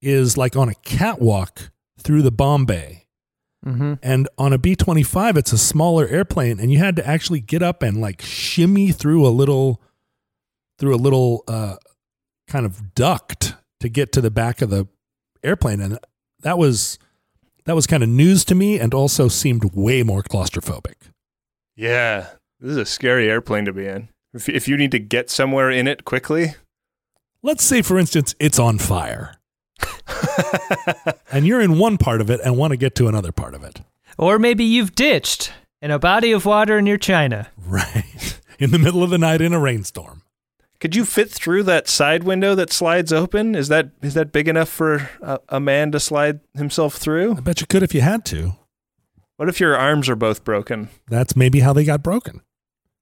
is like on a catwalk through the bomb bay. hmm And on a B 25, it's a smaller airplane. And you had to actually get up and like shimmy through a little, through a little uh, kind of duct to get to the back of the airplane. And that was that was kind of news to me and also seemed way more claustrophobic. Yeah, this is a scary airplane to be in. If, if you need to get somewhere in it quickly, Let's say, for instance, it's on fire. and you're in one part of it and want to get to another part of it. Or maybe you've ditched in a body of water near China. Right. In the middle of the night in a rainstorm. could you fit through that side window that slides open? Is that is that big enough for a, a man to slide himself through? I bet you could if you had to. What if your arms are both broken? That's maybe how they got broken.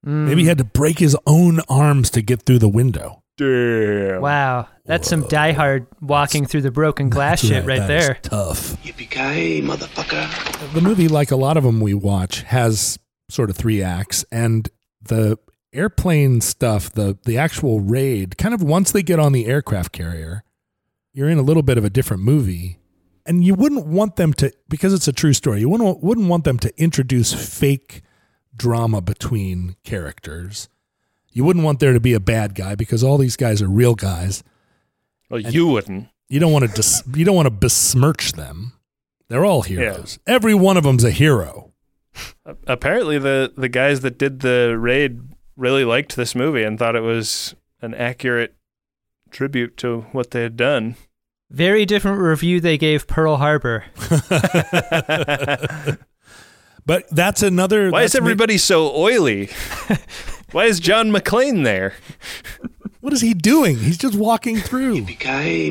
Mm. Maybe he had to break his own arms to get through the window. Damn. Wow, that's some diehard walking through the broken glass shit right That is there. Tough. Yippee-ki-yay, motherfucker. The movie, like a lot of them we watch, has sort of three acts, and the airplane stuff, the the actual raid, kind of once they get on the aircraft carrier, you're in a little bit of a different movie, and you wouldn't want them to because it's a true story. You wouldn't wouldn't want them to introduce fake drama between characters. You wouldn't want there to be a bad guy because all these guys are real guys. Well, you wouldn't. You don't want to dis- you don't want to besmirch them. They're all heroes. Every one of them's a hero. Apparently, the the guys that did the raid really liked this movie and thought it was an accurate tribute to what they had done. Very different review they gave Pearl Harbor. But that's another. Why is that's ma- everybody so oily? Why is John McClane there? what is he doing? He's just walking through.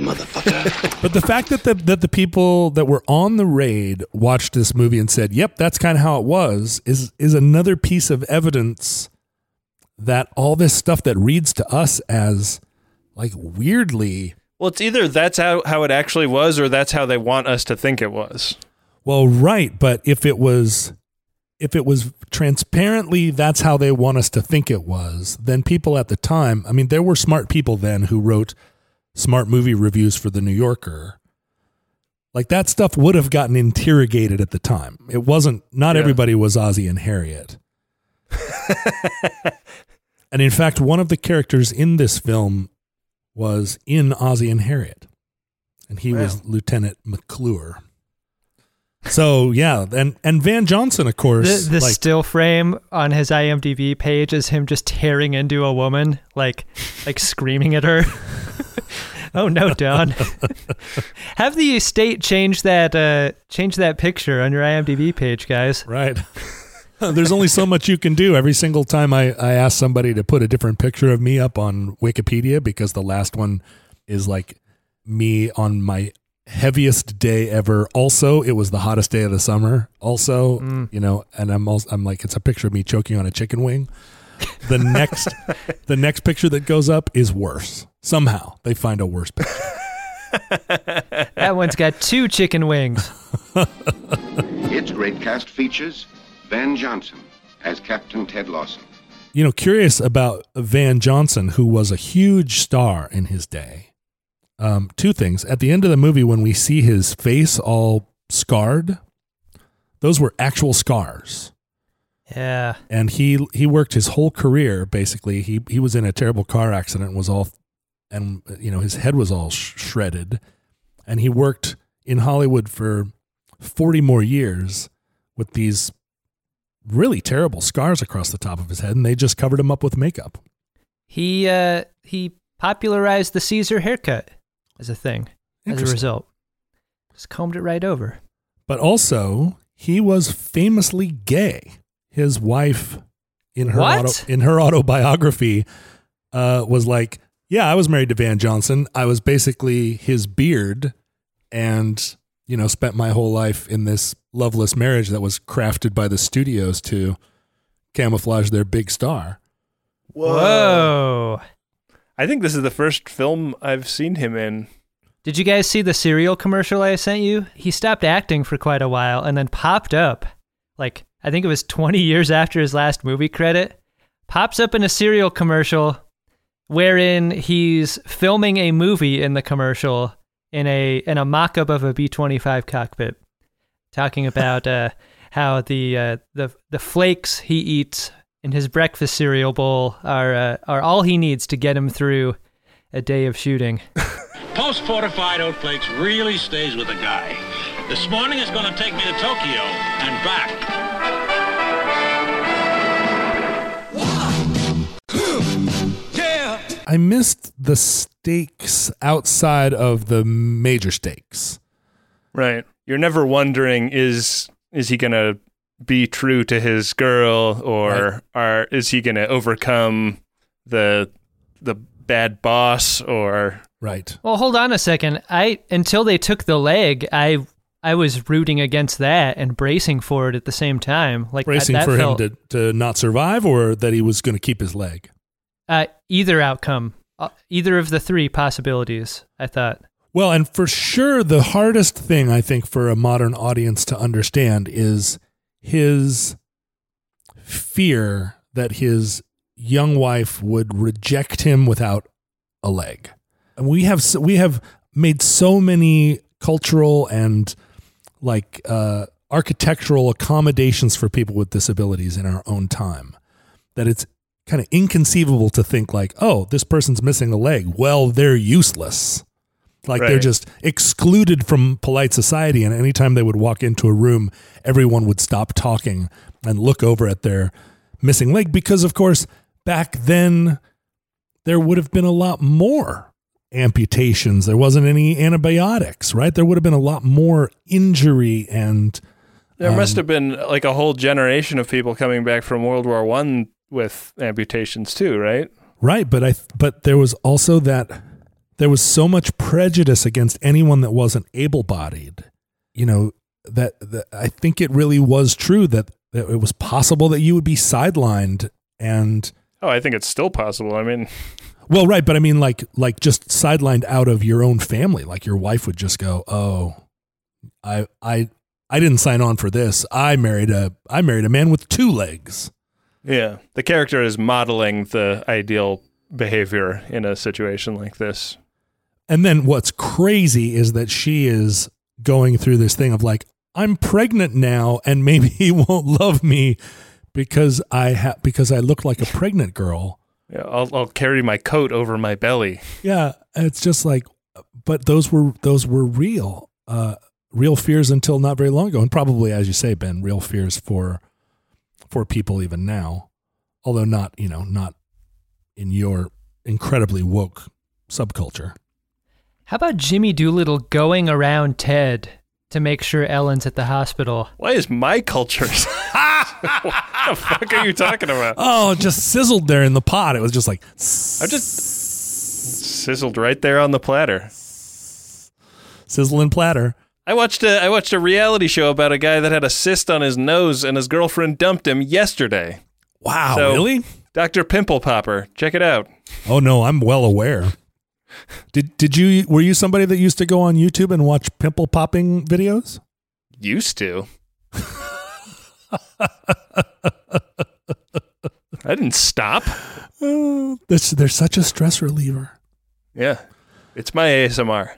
Motherfucker. But the fact that the that the people that were on the raid watched this movie and said, "Yep, that's kind of how it was," is is another piece of evidence that all this stuff that reads to us as like weirdly Well, it's either that's how, how it actually was or that's how they want us to think it was. Well, right, but if it was if it was transparently that's how they want us to think it was, then people at the time, I mean there were smart people then who wrote smart movie reviews for the New Yorker. Like that stuff would have gotten interrogated at the time. It wasn't not Yeah. everybody was Ozzie and Harriet. and in fact, one of the characters in this film was in Ozzie and Harriet. And he was Lieutenant McClure. So yeah, and and Van Johnson, of course, The, the like still frame on his IMDb page is him just tearing into a woman, like like screaming at her. oh no, Don! Have the estate change that uh, change that picture on your IMDb page, guys. right. There's only so much you can do. Every single time I, I ask somebody to put a different picture of me up on Wikipedia because the last one is like me on my heaviest day ever. Also, it was the hottest day of the summer. Also, Mm. you know, and I'm also, I'm like it's a picture of me choking on a chicken wing. The next the next picture that goes up is worse. Somehow they find a worse picture. That one's got two chicken wings. Its great cast features Van Johnson as Captain Ted Lawson. you know, curious about Van Johnson, who was a huge star in his day. Um, two things. At the end of the movie, when we see his face all scarred, those were actual scars. Yeah. And he he worked his whole career basically. He he was in a terrible car accident, and was all, and you know his head was all sh- shredded, and he worked in Hollywood for forty more years with these really terrible scars across the top of his head, and they just covered him up with makeup. He uh he popularized the Caesar haircut as a thing. As a result, just combed it right over. But also, he was famously gay. His wife, in her auto, in her autobiography, uh, was like, "Yeah, I was married to Van Johnson. I was basically his beard and you know spent my whole life in this loveless marriage that was crafted by the studios to camouflage their big star. Whoa. I think this is the first film I've seen him in. Did you guys see the cereal commercial I sent you? He stopped acting for quite a while and then popped up. Like, I think it was 20 years after his last movie credit. Pops up in a cereal commercial wherein he's filming a movie in the commercial in a in a mock-up of a B-25 cockpit talking about uh, how the uh, the the flakes he eats in his breakfast cereal bowl are uh, are all he needs to get him through a day of shooting. Post fortified oat flakes really stays with a guy. This morning is going to take me to Tokyo and back. I missed the stakes outside of the major stakes. Right. You're never wondering is is he gonna be true to his girl or are is he gonna overcome the the bad boss or Right. Well, hold on a second. I until they took the leg, I I was rooting against that and bracing for it at the same time. Like Bracing that for felt, him to, to not survive or that he was going to keep his leg. uh, either outcome, uh, either of the three possibilities. I thought. Well, and for sure, the hardest thing I think for a modern audience to understand is his fear that his young wife would reject him without a leg. And we have we have made so many cultural and like uh, architectural accommodations for people with disabilities in our own time that it's kind of inconceivable to think like, oh, this person's missing a leg. Well, they're useless. Like they're just excluded from polite society. And anytime they would walk into a room, everyone would stop talking and look over at their missing leg because, of course, back then there would have been a lot more amputations. There wasn't any antibiotics, right? There would have been a lot more injury and there must Um, have been like a whole generation of people coming back from World War One with amputations too, right? Right, but I but there was also that there was so much prejudice against anyone that wasn't able-bodied. You know, that, that I think it really was true that, that it was possible that you would be sidelined and Oh, I think it's still possible. I mean, well, right, but I mean like like just sidelined out of your own family. Like your wife would just go, "Oh, I I I didn't sign on for this. I married a I married a man with two legs." yeah, the character is modeling the ideal behavior in a situation like this. And then what's crazy is that she is going through this thing of like, I'm pregnant now, and maybe he won't love me because I ha- because I look like a pregnant girl. Yeah, I'll, I'll carry my coat over my belly. Yeah, it's just like, but those were those were real, uh, real fears until not very long ago, and probably, as you say, Ben, real fears for for people even now, although not you know not in your incredibly woke subculture. How about Jimmy Doolittle going around Ted to make sure Ellen's at the hospital? Why is my culture? what the fuck are you talking about? Oh, it just sizzled there in the pot. It was just like I just sizzled right there on the platter. sizzling platter. I watched a I watched a reality show about a guy that had a cyst on his nose and his girlfriend dumped him yesterday. Wow, So- really? Dr. Pimple Popper, check it out. Oh no, I'm well aware. Did did you were you somebody that used to go on YouTube and watch pimple popping videos? Used to. I didn't stop. Uh, this, they're such a stress reliever. Yeah. It's my ASMR.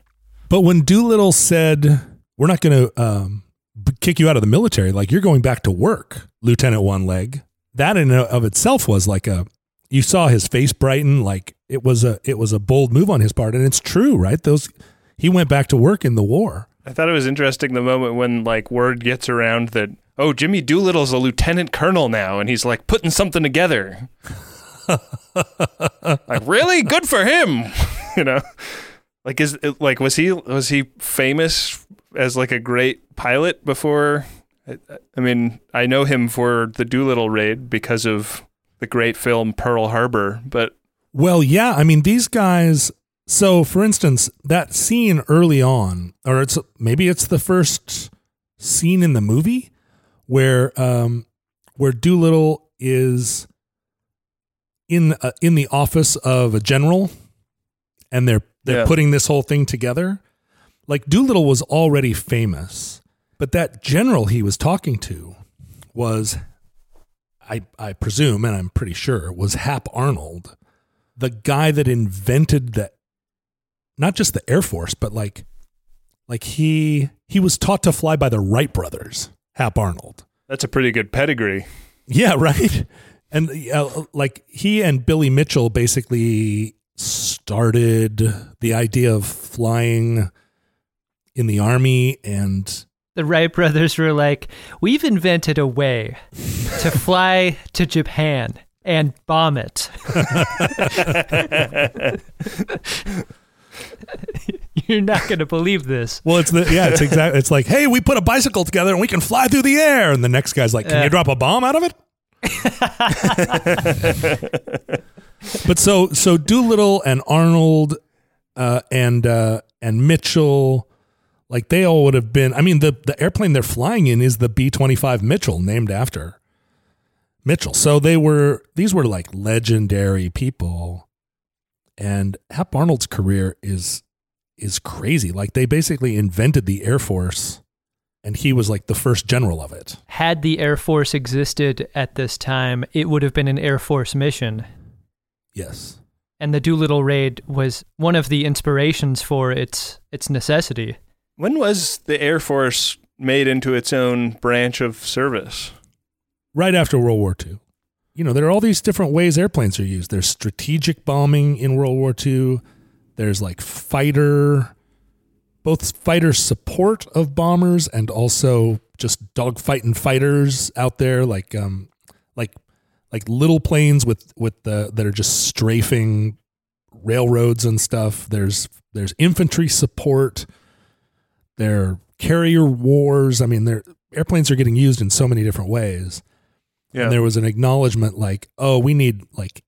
But when Doolittle said, "We're not going to um, kick you out of the military," like you're going back to work, Lieutenant One Leg, that in and of itself was like a. You saw his face brighten, like it was a it was a bold move on his part, and it's true, right? Those he went back to work in the war. I thought it was interesting the moment when like word gets around that oh Jimmy Doolittle's a lieutenant colonel now and he's like putting something together. like really good for him, you know. Like is like was he was he famous as like a great pilot before? I, I mean, I know him for the Doolittle raid because of the great film Pearl Harbor, but Well, yeah, I mean these guys So, for instance, that scene early on, or it's maybe it's the first scene in the movie where um, where Doolittle is in uh, in the office of a general, and they're they're Yeah. putting this whole thing together. Like Doolittle was already famous, but that general he was talking to was, I I presume, and I'm pretty sure, was Hap Arnold, the guy that invented the not just the Air Force, but like like he he was taught to fly by the Wright brothers, Hap Arnold. That's a pretty good pedigree. Yeah, right. And uh, like he and Billy Mitchell basically started the idea of flying in the army and The Wright brothers were like, we've invented a way to fly to Japan and bomb it. You're not going to believe this. well it's the yeah it's exactly it's like hey we put a bicycle together and we can fly through the air and the next guy's like can Uh. you drop a bomb out of it but so so Doolittle and Arnold uh, and uh, and Mitchell, like they all would have been. I mean, the the airplane they're flying in is the B twenty five Mitchell, named after Mitchell. So they were these were like legendary people, and Hap Arnold's career is is crazy. Like they basically invented the Air Force, and he was like the first general of it. Had the Air Force existed at this time, it would have been an Air Force mission. Yes. And the Doolittle raid was one of the inspirations for its its necessity. When was the Air Force made into its own branch of service? Right after World War II. You know, there are all these different ways airplanes are used. There's strategic bombing in World War II. There's like fighter, both fighter support of bombers and also just dogfighting fighters out there, like um, like like little planes with with the that are just strafing railroads and stuff. There's there's infantry support. There are carrier wars. I mean, there airplanes are getting used in so many different ways. Yeah. And there was an acknowledgement like, oh, we need like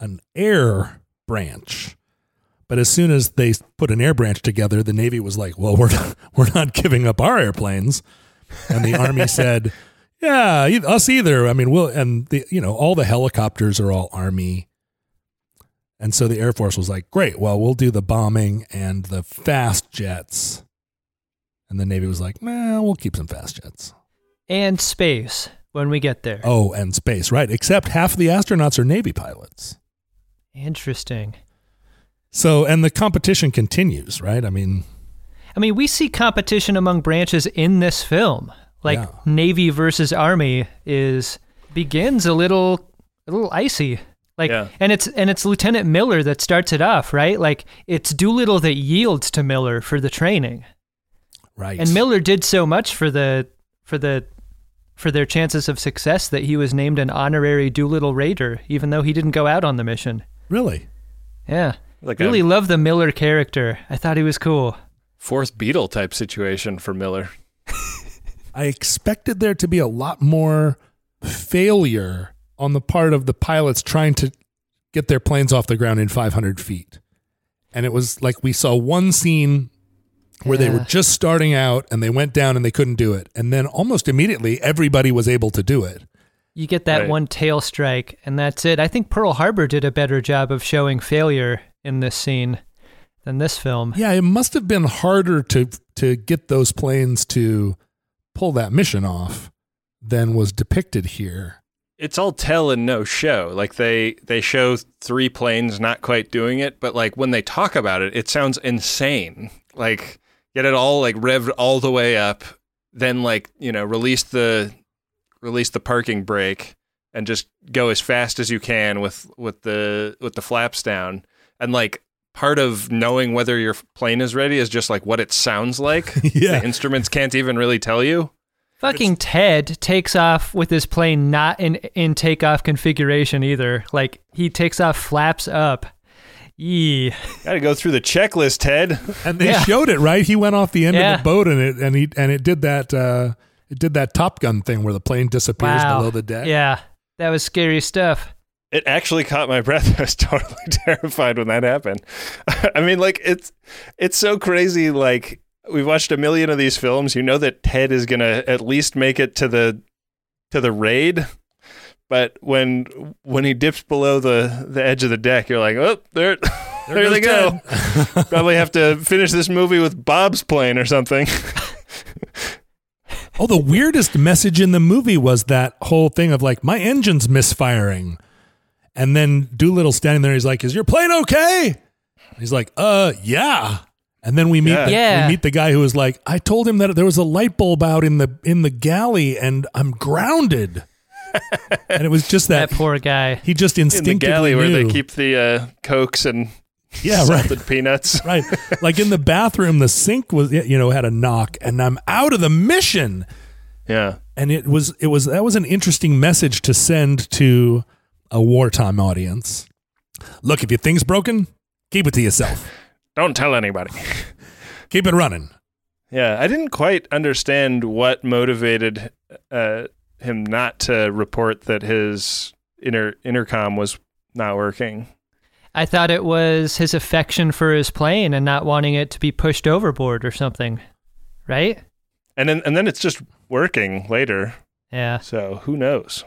an air branch. But as soon as they put an air branch together, the Navy was like, well, we're not, we're not giving up our airplanes. And the Army said, yeah, e- us either. I mean, we'll, and the, you know, all the helicopters are all Army. And so the Air Force was like, great, well, we'll do the bombing and the fast jets. And the Navy was like, nah, we'll keep some fast jets. And space when we get there. Oh, and space, right. Except half of the astronauts are Navy pilots. Interesting. So, and the competition continues, right? I mean, I mean, we see competition among branches in this film. Like Yeah. Navy versus Army is begins a little a little icy. Like Yeah. and it's and it's Lieutenant Miller that starts it off, right? Like it's Doolittle that yields to Miller for the training. right. And Miller did so much for the for the for their chances of success that he was named an honorary Doolittle Raider, even though he didn't go out on the mission. really? Yeah. Like really a love the Miller character. I thought he was cool. fourth Beatle type situation for Miller. I expected there to be a lot more failure on the part of the pilots trying to get their planes off the ground in 500 feet. And it was like we saw one scene where they were just starting out and they went down and they couldn't do it. And then almost immediately, everybody was able to do it. You get that Right. one tail strike, and that's it. I think Pearl Harbor did a better job of showing failure in this scene than this film. Yeah, it must have been harder to to get those planes to pull that mission off than was depicted here. It's all tell and no show. Like they they show three planes not quite doing it, but like when they talk about it, it sounds insane. Like get it all like revved all the way up, then like you know release the release the parking brake and just go as fast as you can with with the with the flaps down and like part of knowing whether your plane is ready is just like what it sounds like Yeah. the instruments can't even really tell you Fucking Ted takes off with his plane not in in takeoff configuration either. Like he takes off flaps up. Yee. gotta go through the checklist ted And they Yeah. showed it, right? He went off the end Yeah. of the boat and it and he and it did that uh it did that Top Gun thing where the plane disappears Wow. below the deck. Yeah. That was scary stuff. it actually caught my breath. I was totally terrified when that happened. I mean, like it's it's so crazy. Like we've watched a million of these films. You know that Ted is gonna at least make it to the to the raid. But when when he dips below the, the edge of the deck, you're like, oh, there, there, goes they go. Probably have to finish this movie with Bob's plane or something. Oh, the weirdest message in the movie was that whole thing of like, my engine's misfiring. And then Doolittle standing there, he's like, Is your plane okay? He's like, Uh, yeah. And then we meet Yeah. the, Yeah. we meet the guy who was like, I told him that there was a light bulb out in the in the galley and I'm grounded. And it was just that, That poor guy. he just instinctively In the instinctively galley where they keep the uh, cokes and Yeah, right. peanuts. right. Like in the bathroom, the sink was you know had a knock, and I'm out of the mission. Yeah. And it was it was that was an interesting message to send to a wartime audience. Look, if your thing's broken, keep it to yourself. Don't tell anybody. Keep it running. Yeah, I didn't quite understand what motivated uh, him not to report that his inter- intercom was not working. I thought it was his affection for his plane and not wanting it to be pushed overboard or something. Right? And then and then it's just working later. Yeah. So who knows?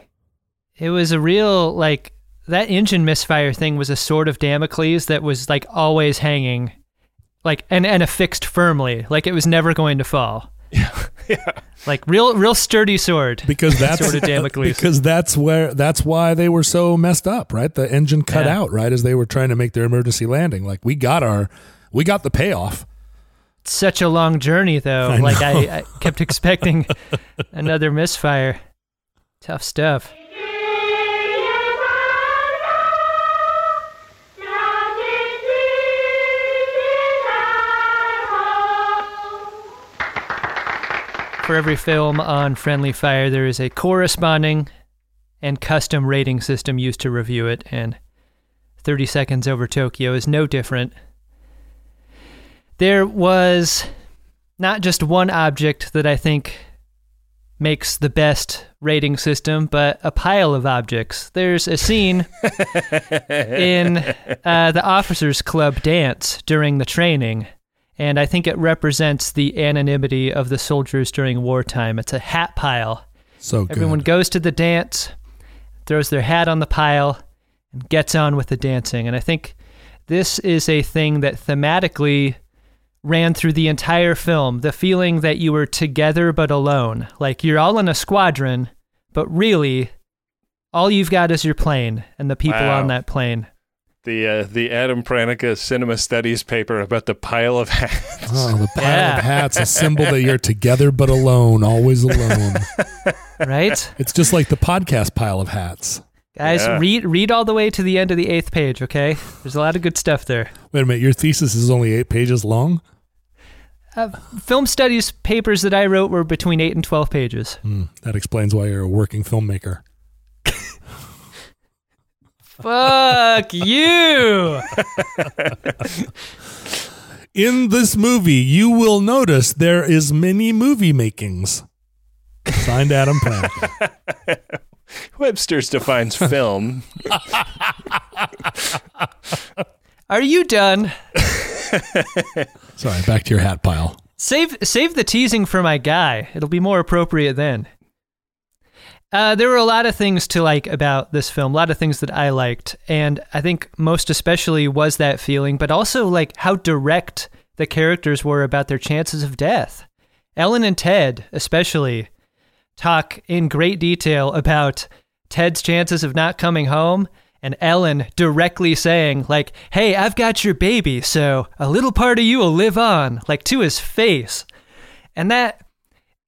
It was a real like that engine misfire thing was a sword of Damocles that was like always hanging like and and affixed firmly like it was never going to fall. Yeah. Like real real sturdy sword. Because that's sword of Damocles. because that's where that's why they were so messed up, right? The engine cut Yeah. out right as they were trying to make their emergency landing. Like we got our we got the payoff. Such a long journey though. I like. I, I kept expecting another misfire. Tough stuff. For every film on Friendly Fire, there is a corresponding and custom rating system used to review it, and 30 Seconds Over Tokyo is no different. There was not just one object that I think makes the best rating system, but a pile of objects. There's a scene in uh, the Officers Club dance during the training, and I think it represents the anonymity of the soldiers during wartime. It's a hat pile. So good. Everyone goes to the dance, throws their hat on the pile, and gets on with the dancing. And I think this is a thing that thematically ran through the entire film the feeling that you were together but alone. Like you're all in a squadron, but really, all you've got is your plane and the people Wow. on that plane. The uh, the Adam Pranica Cinema Studies paper about the pile of hats. Oh, the pile Yeah. of hats, a symbol that you're together but alone, always alone. Right? It's just like the podcast pile of hats. Guys, Yeah. read read all the way to the end of the eighth page, okay? There's a lot of good stuff there. Wait a minute, your thesis is only eight pages long? Uh, film studies papers that I wrote were between eight and twelve pages. Hmm, that explains why you're a working filmmaker. Fuck you! In this movie, you will notice there is many movie makings. Signed Adam Pranica. Webster's defines film. Are you done? Sorry, back to your hat pile. Save save the teasing for my guy. It'll be more appropriate then. Uh, there were a lot of things to like about this film, a lot of things that I liked, and I think most especially was that feeling, but also like how direct the characters were about their chances of death. Ellen and Ted, especially, talk in great detail about Ted's chances of not coming home, and Ellen directly saying, like, hey, I've got your baby, so a little part of you will live on, like to his face. And that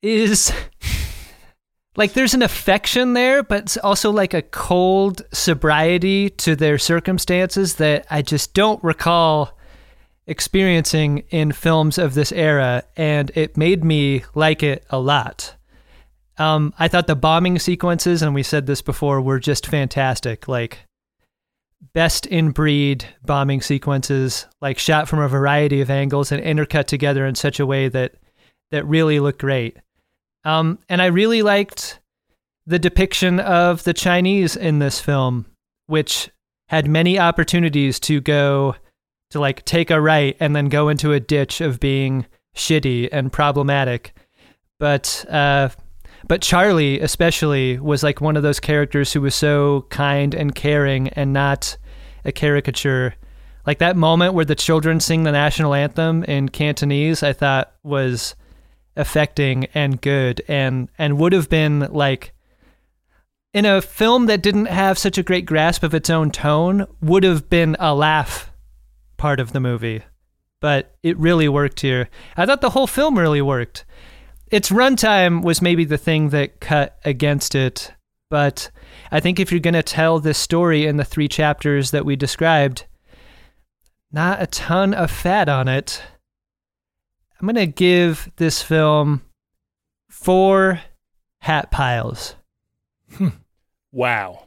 is like there's an affection there, but it's also like a cold sobriety to their circumstances that I just don't recall experiencing in films of this era, and it made me like it a lot. Um, I thought the bombing sequences, and we said this before, were just fantastic. Like best in breed bombing sequences, like shot from a variety of angles and intercut together in such a way that that really looked great. Um, and I really liked the depiction of the Chinese in this film, which had many opportunities to go to like take a right and then go into a ditch of being shitty and problematic. But uh, but Charlie especially was like one of those characters who was so kind and caring and not a caricature. Like that moment where the children sing the national anthem in Cantonese, I thought was affecting and good and and would have been like in a film that didn't have such a great grasp of its own tone would have been a laugh part of the movie. But it really worked here. I thought the whole film really worked. Its runtime was maybe the thing that cut against it but i think if you're going to tell this story in the three chapters that we described not a ton of fat on it i'm going to give this film four hat piles Wow.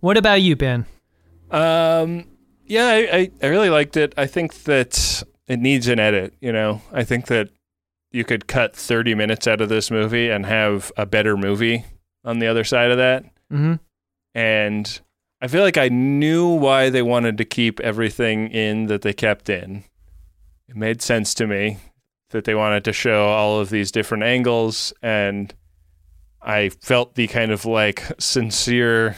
What about you, Ben? Um, yeah, I, I, I really liked it. I think that it needs an edit. You know, I think that you could cut 30 minutes out of this movie and have a better movie on the other side of that. Mm-hmm. And I feel like I knew why they wanted to keep everything in that they kept in. It made sense to me that they wanted to show all of these different angles and I felt the kind of like sincere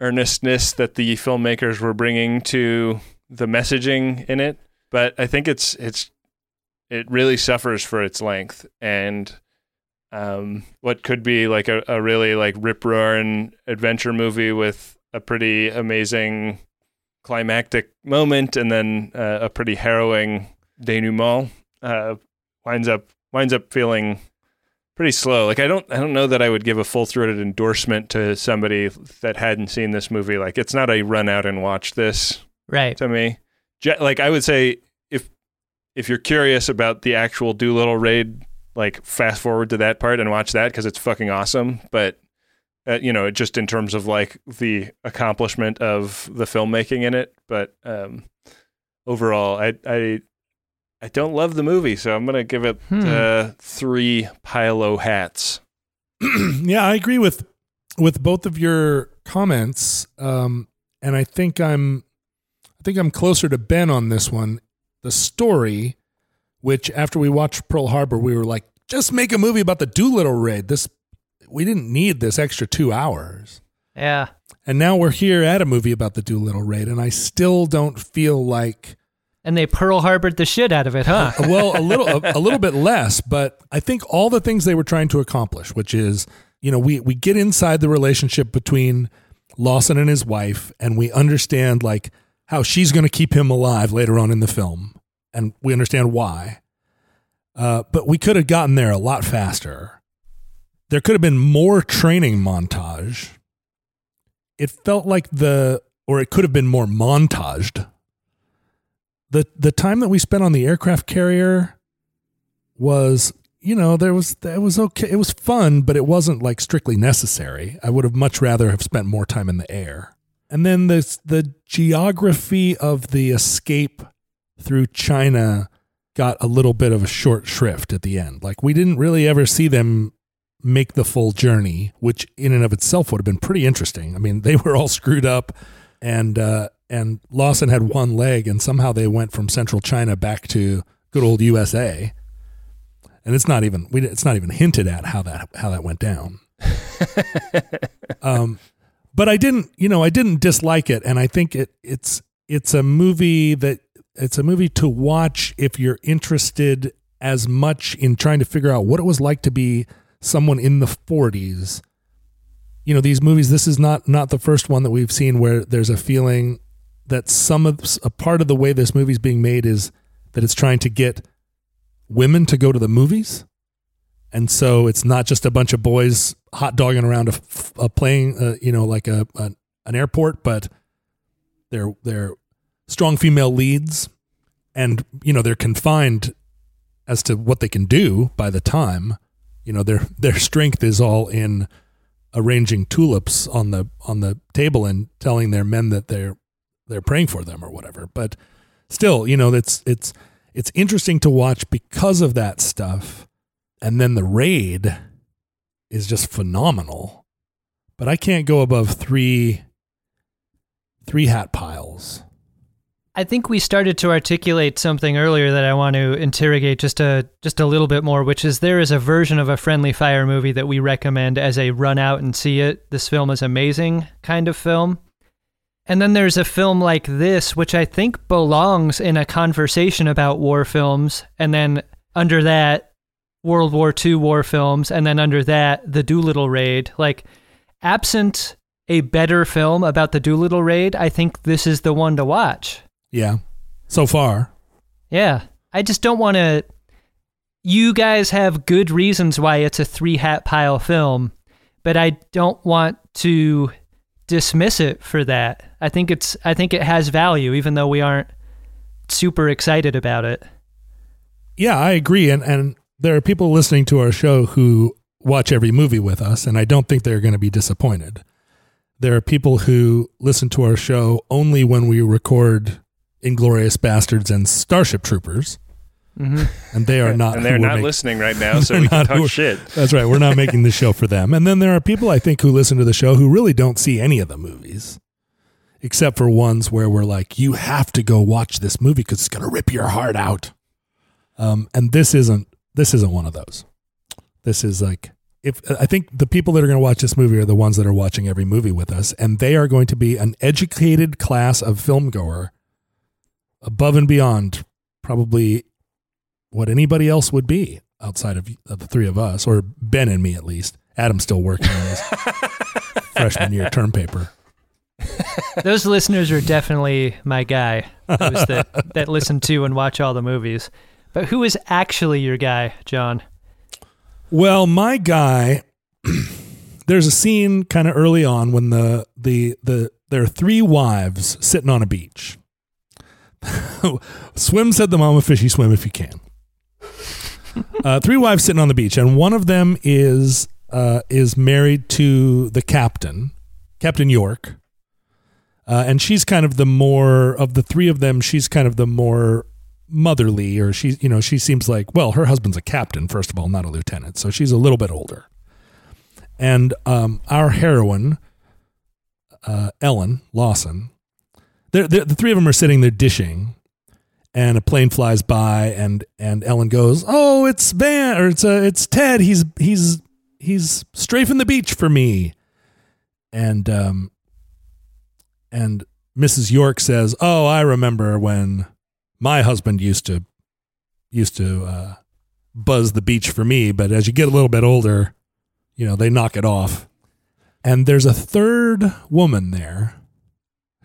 earnestness that the filmmakers were bringing to the messaging in it. But I think it's it's it really suffers for its length and um, what could be like a, a really like rip roaring adventure movie with a pretty amazing climactic moment and then uh, a pretty harrowing denouement uh, winds up winds up feeling pretty slow. Like I don't I don't know that I would give a full throated endorsement to somebody that hadn't seen this movie. Like it's not a run out and watch this right to me. Like I would say if if you're curious about the actual Doolittle raid, like fast forward to that part and watch that because it's fucking awesome. But uh, you know, just in terms of like the accomplishment of the filmmaking in it. But um, overall, I I I don't love the movie, so I'm gonna give it Hmm. uh, three Pilo hats. yeah, I agree with with both of your comments, um, and I think I'm I think I'm closer to Ben on this one. The story, which after we watched Pearl Harbor, we were like, just make a movie about the Doolittle raid. This we didn't need this extra two hours. Yeah. And now we're here at a movie about the Doolittle raid, and I still don't feel like And they Pearl Harbored the shit out of it, huh? well, a little a, a little bit less, but I think all the things they were trying to accomplish, which is, you know, we we get inside the relationship between Lawson and his wife, and we understand like how she's going to keep him alive later on in the film, and we understand why. Uh, but we could have gotten there a lot faster. There could have been more training montage. It felt like the, or it could have been more montaged the the time that we spent on the aircraft carrier was you know there was it was okay it was fun but it wasn't like strictly necessary. I would have much rather have spent more time in the air. And then this the geography of the escape through china got a little bit of a short shrift at the end. Like we didn't really ever see them make the full journey which in and of itself would have been pretty interesting. I mean they were all screwed up and uh and Lawson had one leg, and somehow they went from Central China back to good old USA. And it's not even we, it's not even hinted at how that how that went down. um, but I didn't, you know, I didn't dislike it, and I think it it's it's a movie that it's a movie to watch if you're interested as much in trying to figure out what it was like to be someone in the 40s you know these movies this is not not the first one that we've seen where there's a feeling that some of a part of the way this movie's being made is that it's trying to get women to go to the movies. And so it's not just a bunch of boys hot dogging around a, a plane uh, you know like a, a an airport but they're they're strong female leads and you know they're confined as to what they can do by the time. You know their their strength is all in arranging tulips on the on the table and telling their men that they're they're praying for them or whatever but still you know it's it's it's interesting to watch because of that stuff and then the raid is just phenomenal but i can't go above 3 three hat piles. I think we started to articulate something earlier that I want to interrogate just a just a little bit more, which is there is a version of a friendly fire movie that we recommend as a run out and see it. This film is amazing kind of film. And then there's a film like this, which I think belongs in a conversation about war films, and then under that, World War II war films, and then under that, the Doolittle Raid. Like, absent a better film about the Doolittle Raid, I think this is the one to watch. Yeah. So far. Yeah. I just don't want to. You guys have good reasons why it's a three hat pile film, but I don't want to dismiss it for that. I think it's I think it has value even though we aren't super excited about it. Yeah, I agree and and there are people listening to our show who watch every movie with us and I don't think they're going to be disappointed. There are people who listen to our show only when we record Inglourious Basterds and Starship Troopers. Mm-hmm. And they are not and they're not making- listening right now, so They're we can not talk who- shit. That's right. We're not making the show for them. And then there are people I think who listen to the show who really don't see any of the movies, except for ones where we're like, you have to go watch this movie because it's going to rip your heart out. Um, and this isn't this isn't one of those. This is like if I think the people that are going to watch this movie are the ones that are watching every movie with us, and they are going to be an educated class of film goer above and beyond probably what anybody else would be outside of, of the three of us, or Ben and me at least. Adam's still working on his freshman year term paper. Those listeners are definitely my guy. Those that, that listen to and watch all the movies. But who is actually your guy, John? Well, my guy, there's a scene kind of early on when the the the there are three wives sitting on a beach. swim said the mama fishy swim if you can. Uh, three wives sitting on the beach, and one of them is uh, is married to the captain, Captain York, uh, and she's kind of the more of the three of them. She's kind of the more motherly, or she you know she seems like well, her husband's a captain first of all, not a lieutenant, so she's a little bit older. And um, our heroine, uh, Ellen Lawson, they're, they're, the three of them are sitting there dishing, and a plane flies by, and and Ellen goes, "Oh, it's Van, or it's uh, it's Ted. He's he's he's strafing the beach for me." And um, and Mrs. York says, "Oh, I remember when my husband used to used to uh, buzz the beach for me, but as you get a little bit older, you know they knock it off." And there's a third woman there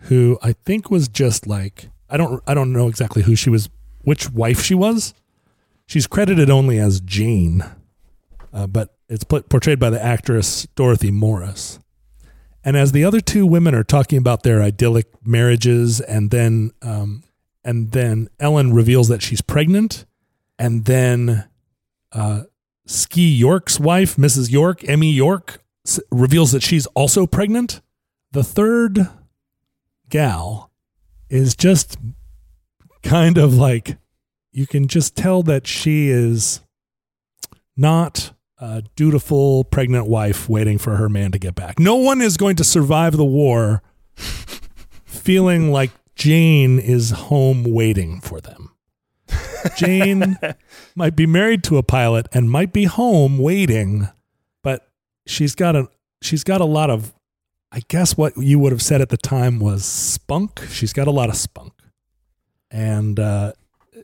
who I think was just like I don't I don't know exactly who she was, which wife she was. She's credited only as Jane, uh, but it's portrayed by the actress Dorothy Morris. And as the other two women are talking about their idyllic marriages, and then um, and then Ellen reveals that she's pregnant, and then uh, Ski York's wife, Mrs. York, Emmy York, s- reveals that she's also pregnant. The third gal is just kind of like you can just tell that she is not a dutiful pregnant wife waiting for her man to get back. No one is going to survive the war feeling like Jane is home waiting for them. Jane might be married to a pilot and might be home waiting, but she's got a she's got a lot of I guess what you would have said at the time was spunk. She's got a lot of spunk. And uh,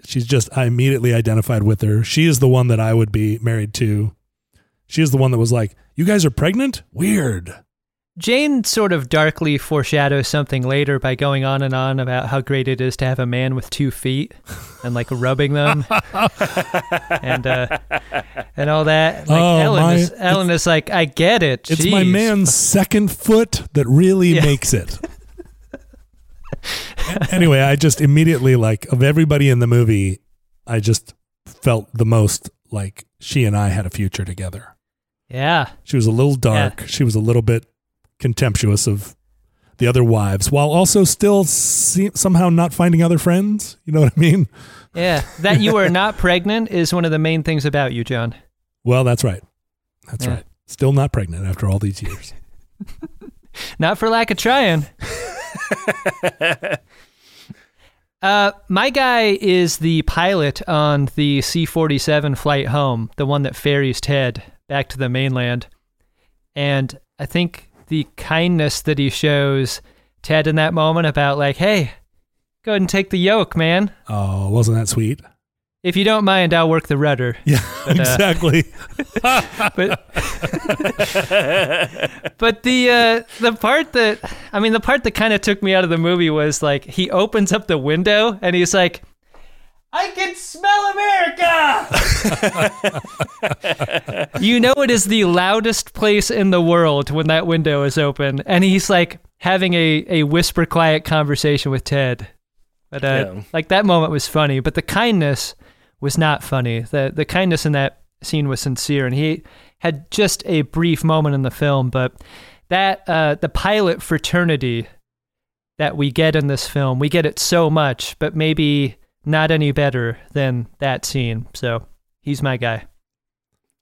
she's just, I immediately identified with her. She is the one that I would be married to. She is the one that was like, You guys are pregnant? Weird. Jane sort of darkly foreshadows something later by going on and on about how great it is to have a man with two feet and like rubbing them and uh, and all that. Like Oh, Ellen my- is Ellen is like, I get it. It's my man's second foot that really Yeah. makes it. anyway, I just immediately like of everybody in the movie, I just felt the most like she and I had a future together. Yeah. She was a little dark. She was a little bit contemptuous of the other wives, while also still se- somehow not finding other friends. You know what I mean? Yeah. That you are not pregnant is one of the main things about you, John. Well, that's right. That's Yeah. right. Still not pregnant after all these years. Not for lack of trying. Uh, my guy is the pilot on the C 47 flight home, the one that ferries Ted back to the mainland. And I think the kindness that he shows Ted in that moment about, like, hey, go ahead and take the yoke, man. Oh, wasn't that sweet? If you don't mind, I'll work the rudder. Yeah, But, uh, exactly. but but the uh, the part that I mean the part that kind of took me out of the movie was like he opens up the window and he's like I can smell America. you know it is the loudest place in the world when that window is open and he's like having a a whisper quiet conversation with Ted. But uh, Yeah. like that moment was funny, but the kindness was not funny. The the kindness in that scene was sincere and he had just a brief moment in the film, but that uh, the pilot fraternity that we get in this film, we get it so much, but maybe not any better than that scene. So he's my guy.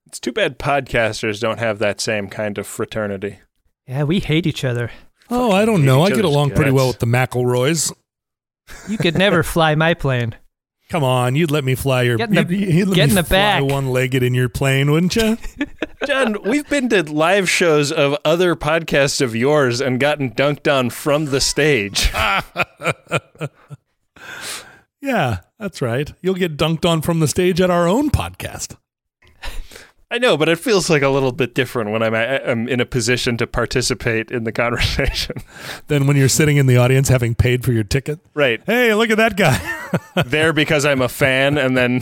It's too bad podcasters don't have that same kind of fraternity. Yeah, we hate each other. Oh, I don't know. I get other's along pretty well with the McElroys. You could never fly my plane. Come on, you'd let me fly your Get in the- you'd, you'd let get me in the fly back. one-legged in your plane, wouldn't you? John, we've been to live shows of other podcasts of yours and gotten dunked on from the stage. yeah, that's right. You'll get dunked on from the stage at our own podcast. I know, but it feels like a little bit different when I'm, I'm in a position to participate in the conversation. than when you're sitting in the audience having paid for your ticket, Right. hey, look at that guy. there because I'm a fan and then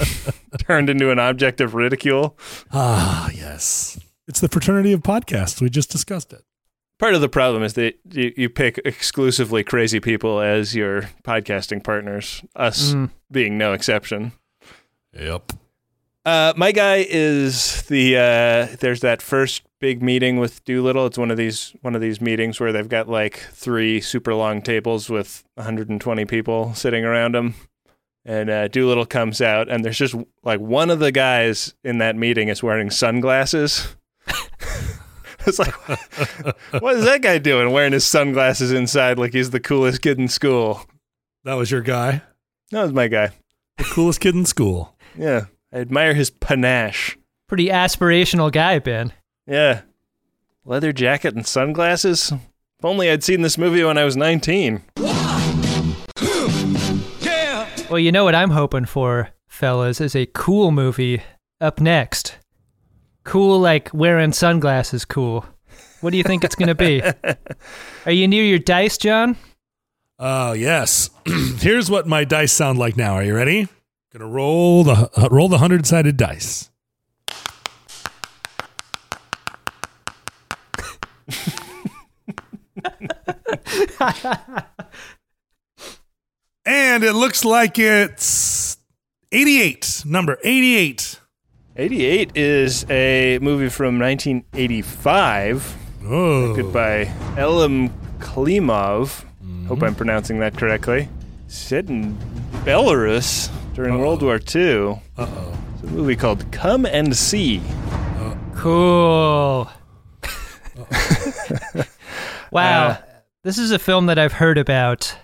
turned into an object of ridicule. ah, yes. It's the fraternity of podcasts. We just discussed it. Part of the problem is that you, you pick exclusively crazy people as your podcasting partners, us Mm. being no exception. Yep. Uh, my guy is the uh, there's that first big meeting with Doolittle. It's one of these one of these meetings where they've got like three super long tables with 120 people sitting around them, and uh, Doolittle comes out, and there's just like one of the guys in that meeting is wearing sunglasses. it's like, what is that guy doing wearing his sunglasses inside like he's the coolest kid in school? That was your guy, That was my guy. the coolest kid in school. Yeah, I admire his panache. Pretty aspirational guy, Ben. Yeah. Leather jacket and sunglasses? If only I'd seen this movie when I was 19. Well, you know what I'm hoping for, fellas, is a cool movie up next. Cool, like wearing sunglasses, cool. What do you think it's going to be? Are you near your dice, John? Oh yes. Here's what my dice sound like now. Are you ready? Gonna roll the uh, roll the hundred sided dice. and it looks like it's 88. Number 88. 88 is a movie from 1985, Oh. directed by Elem Klimov. Hope I'm pronouncing that correctly. Set in Belarus during World War II. Uh oh. It's a movie called Come and See. Cool. wow. Uh, this is a film that I've heard about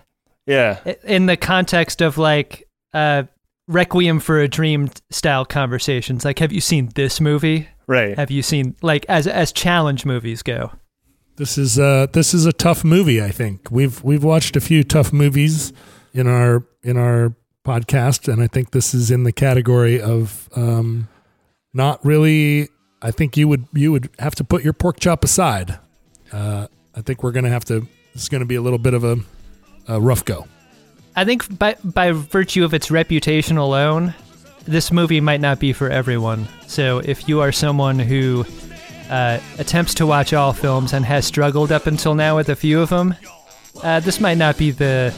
Yeah. in the context of like uh, Requiem for a Dream style conversations. Like, have you seen this movie? Right. Have you seen like as as challenge movies go? This is uh this is a tough movie, I think. We've we've watched a few tough movies in our in our podcast and I think this is in the category of um not really I think you would you would have to put your pork chop aside. Uh I think we're going to have to this is going to be a little bit of a, a rough go. I think by by virtue of its reputation alone, this movie might not be for everyone. So if you are someone who uh, attempts to watch all films and has struggled up until now with a few of them, uh, this might not be the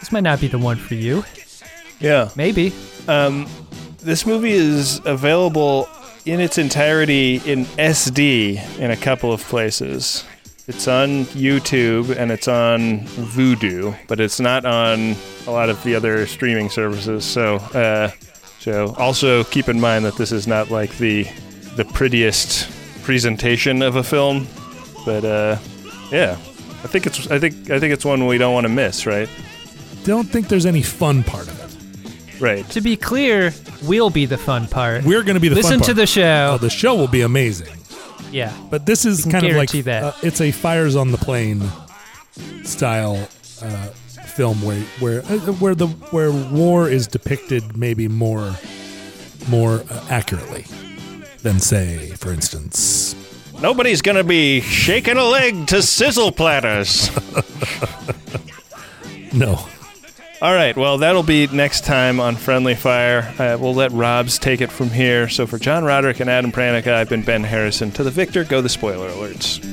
this might not be the one for you. Yeah. Maybe. Um, this movie is available in its entirety in SD in a couple of places. It's on YouTube and it's on Vudu, but it's not on a lot of the other streaming services. So, uh, so also keep in mind that this is not like the the prettiest presentation of a film, but uh, yeah, I think it's I think I think it's one we don't want to miss, right? Don't think there's any fun part of it. Right. To be clear, we'll be the fun part. We're going to be the Listen fun part. to the show. Oh, the show will be amazing. Yeah. But this is kind of like that. uh, it's a Fires on the Plain style uh, film where where uh, where the where war is depicted maybe more more uh, accurately than say, for instance, Nobody's gonna be shaking a leg to sizzle platters. no. All right, well, that'll be next time on Friendly Fire. Uh, we'll let Robs take it from here. So for John Roderick and Adam Pranica, I've been Ben Harrison. To the victor, go the spoiler alerts.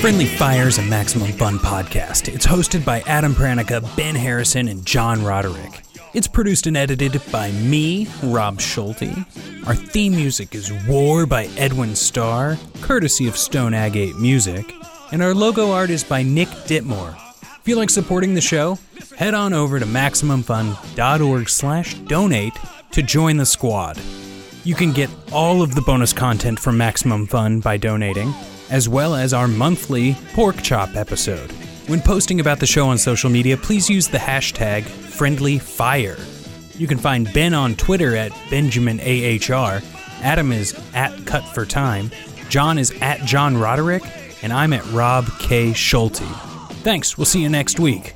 Friendly Fire is a Maximum Fun podcast. It's hosted by Adam Pranica, Ben Harrison, and John Roderick. It's produced and edited by me, Rob Schulte. Our theme music is War by Edwin Starr, courtesy of Stone Agate Music. And our logo art is by Nick Ditmore. If you like supporting the show, head on over to MaximumFun.org slash donate to join the squad. You can get all of the bonus content from Maximum Fun by donating, as well as our monthly pork chop episode. When posting about the show on social media, please use the hashtag FriendlyFire. You can find Ben on Twitter at BenjaminAHR, Adam is at Cut for Time, John is at John Roderick, and I'm at Rob K. Schulte. Thanks, we'll see you next week.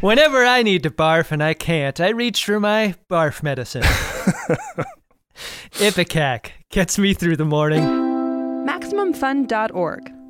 Whenever I need to barf and I can't, I reach for my barf medicine. Ipecac gets me through the morning. MaximumFun.org.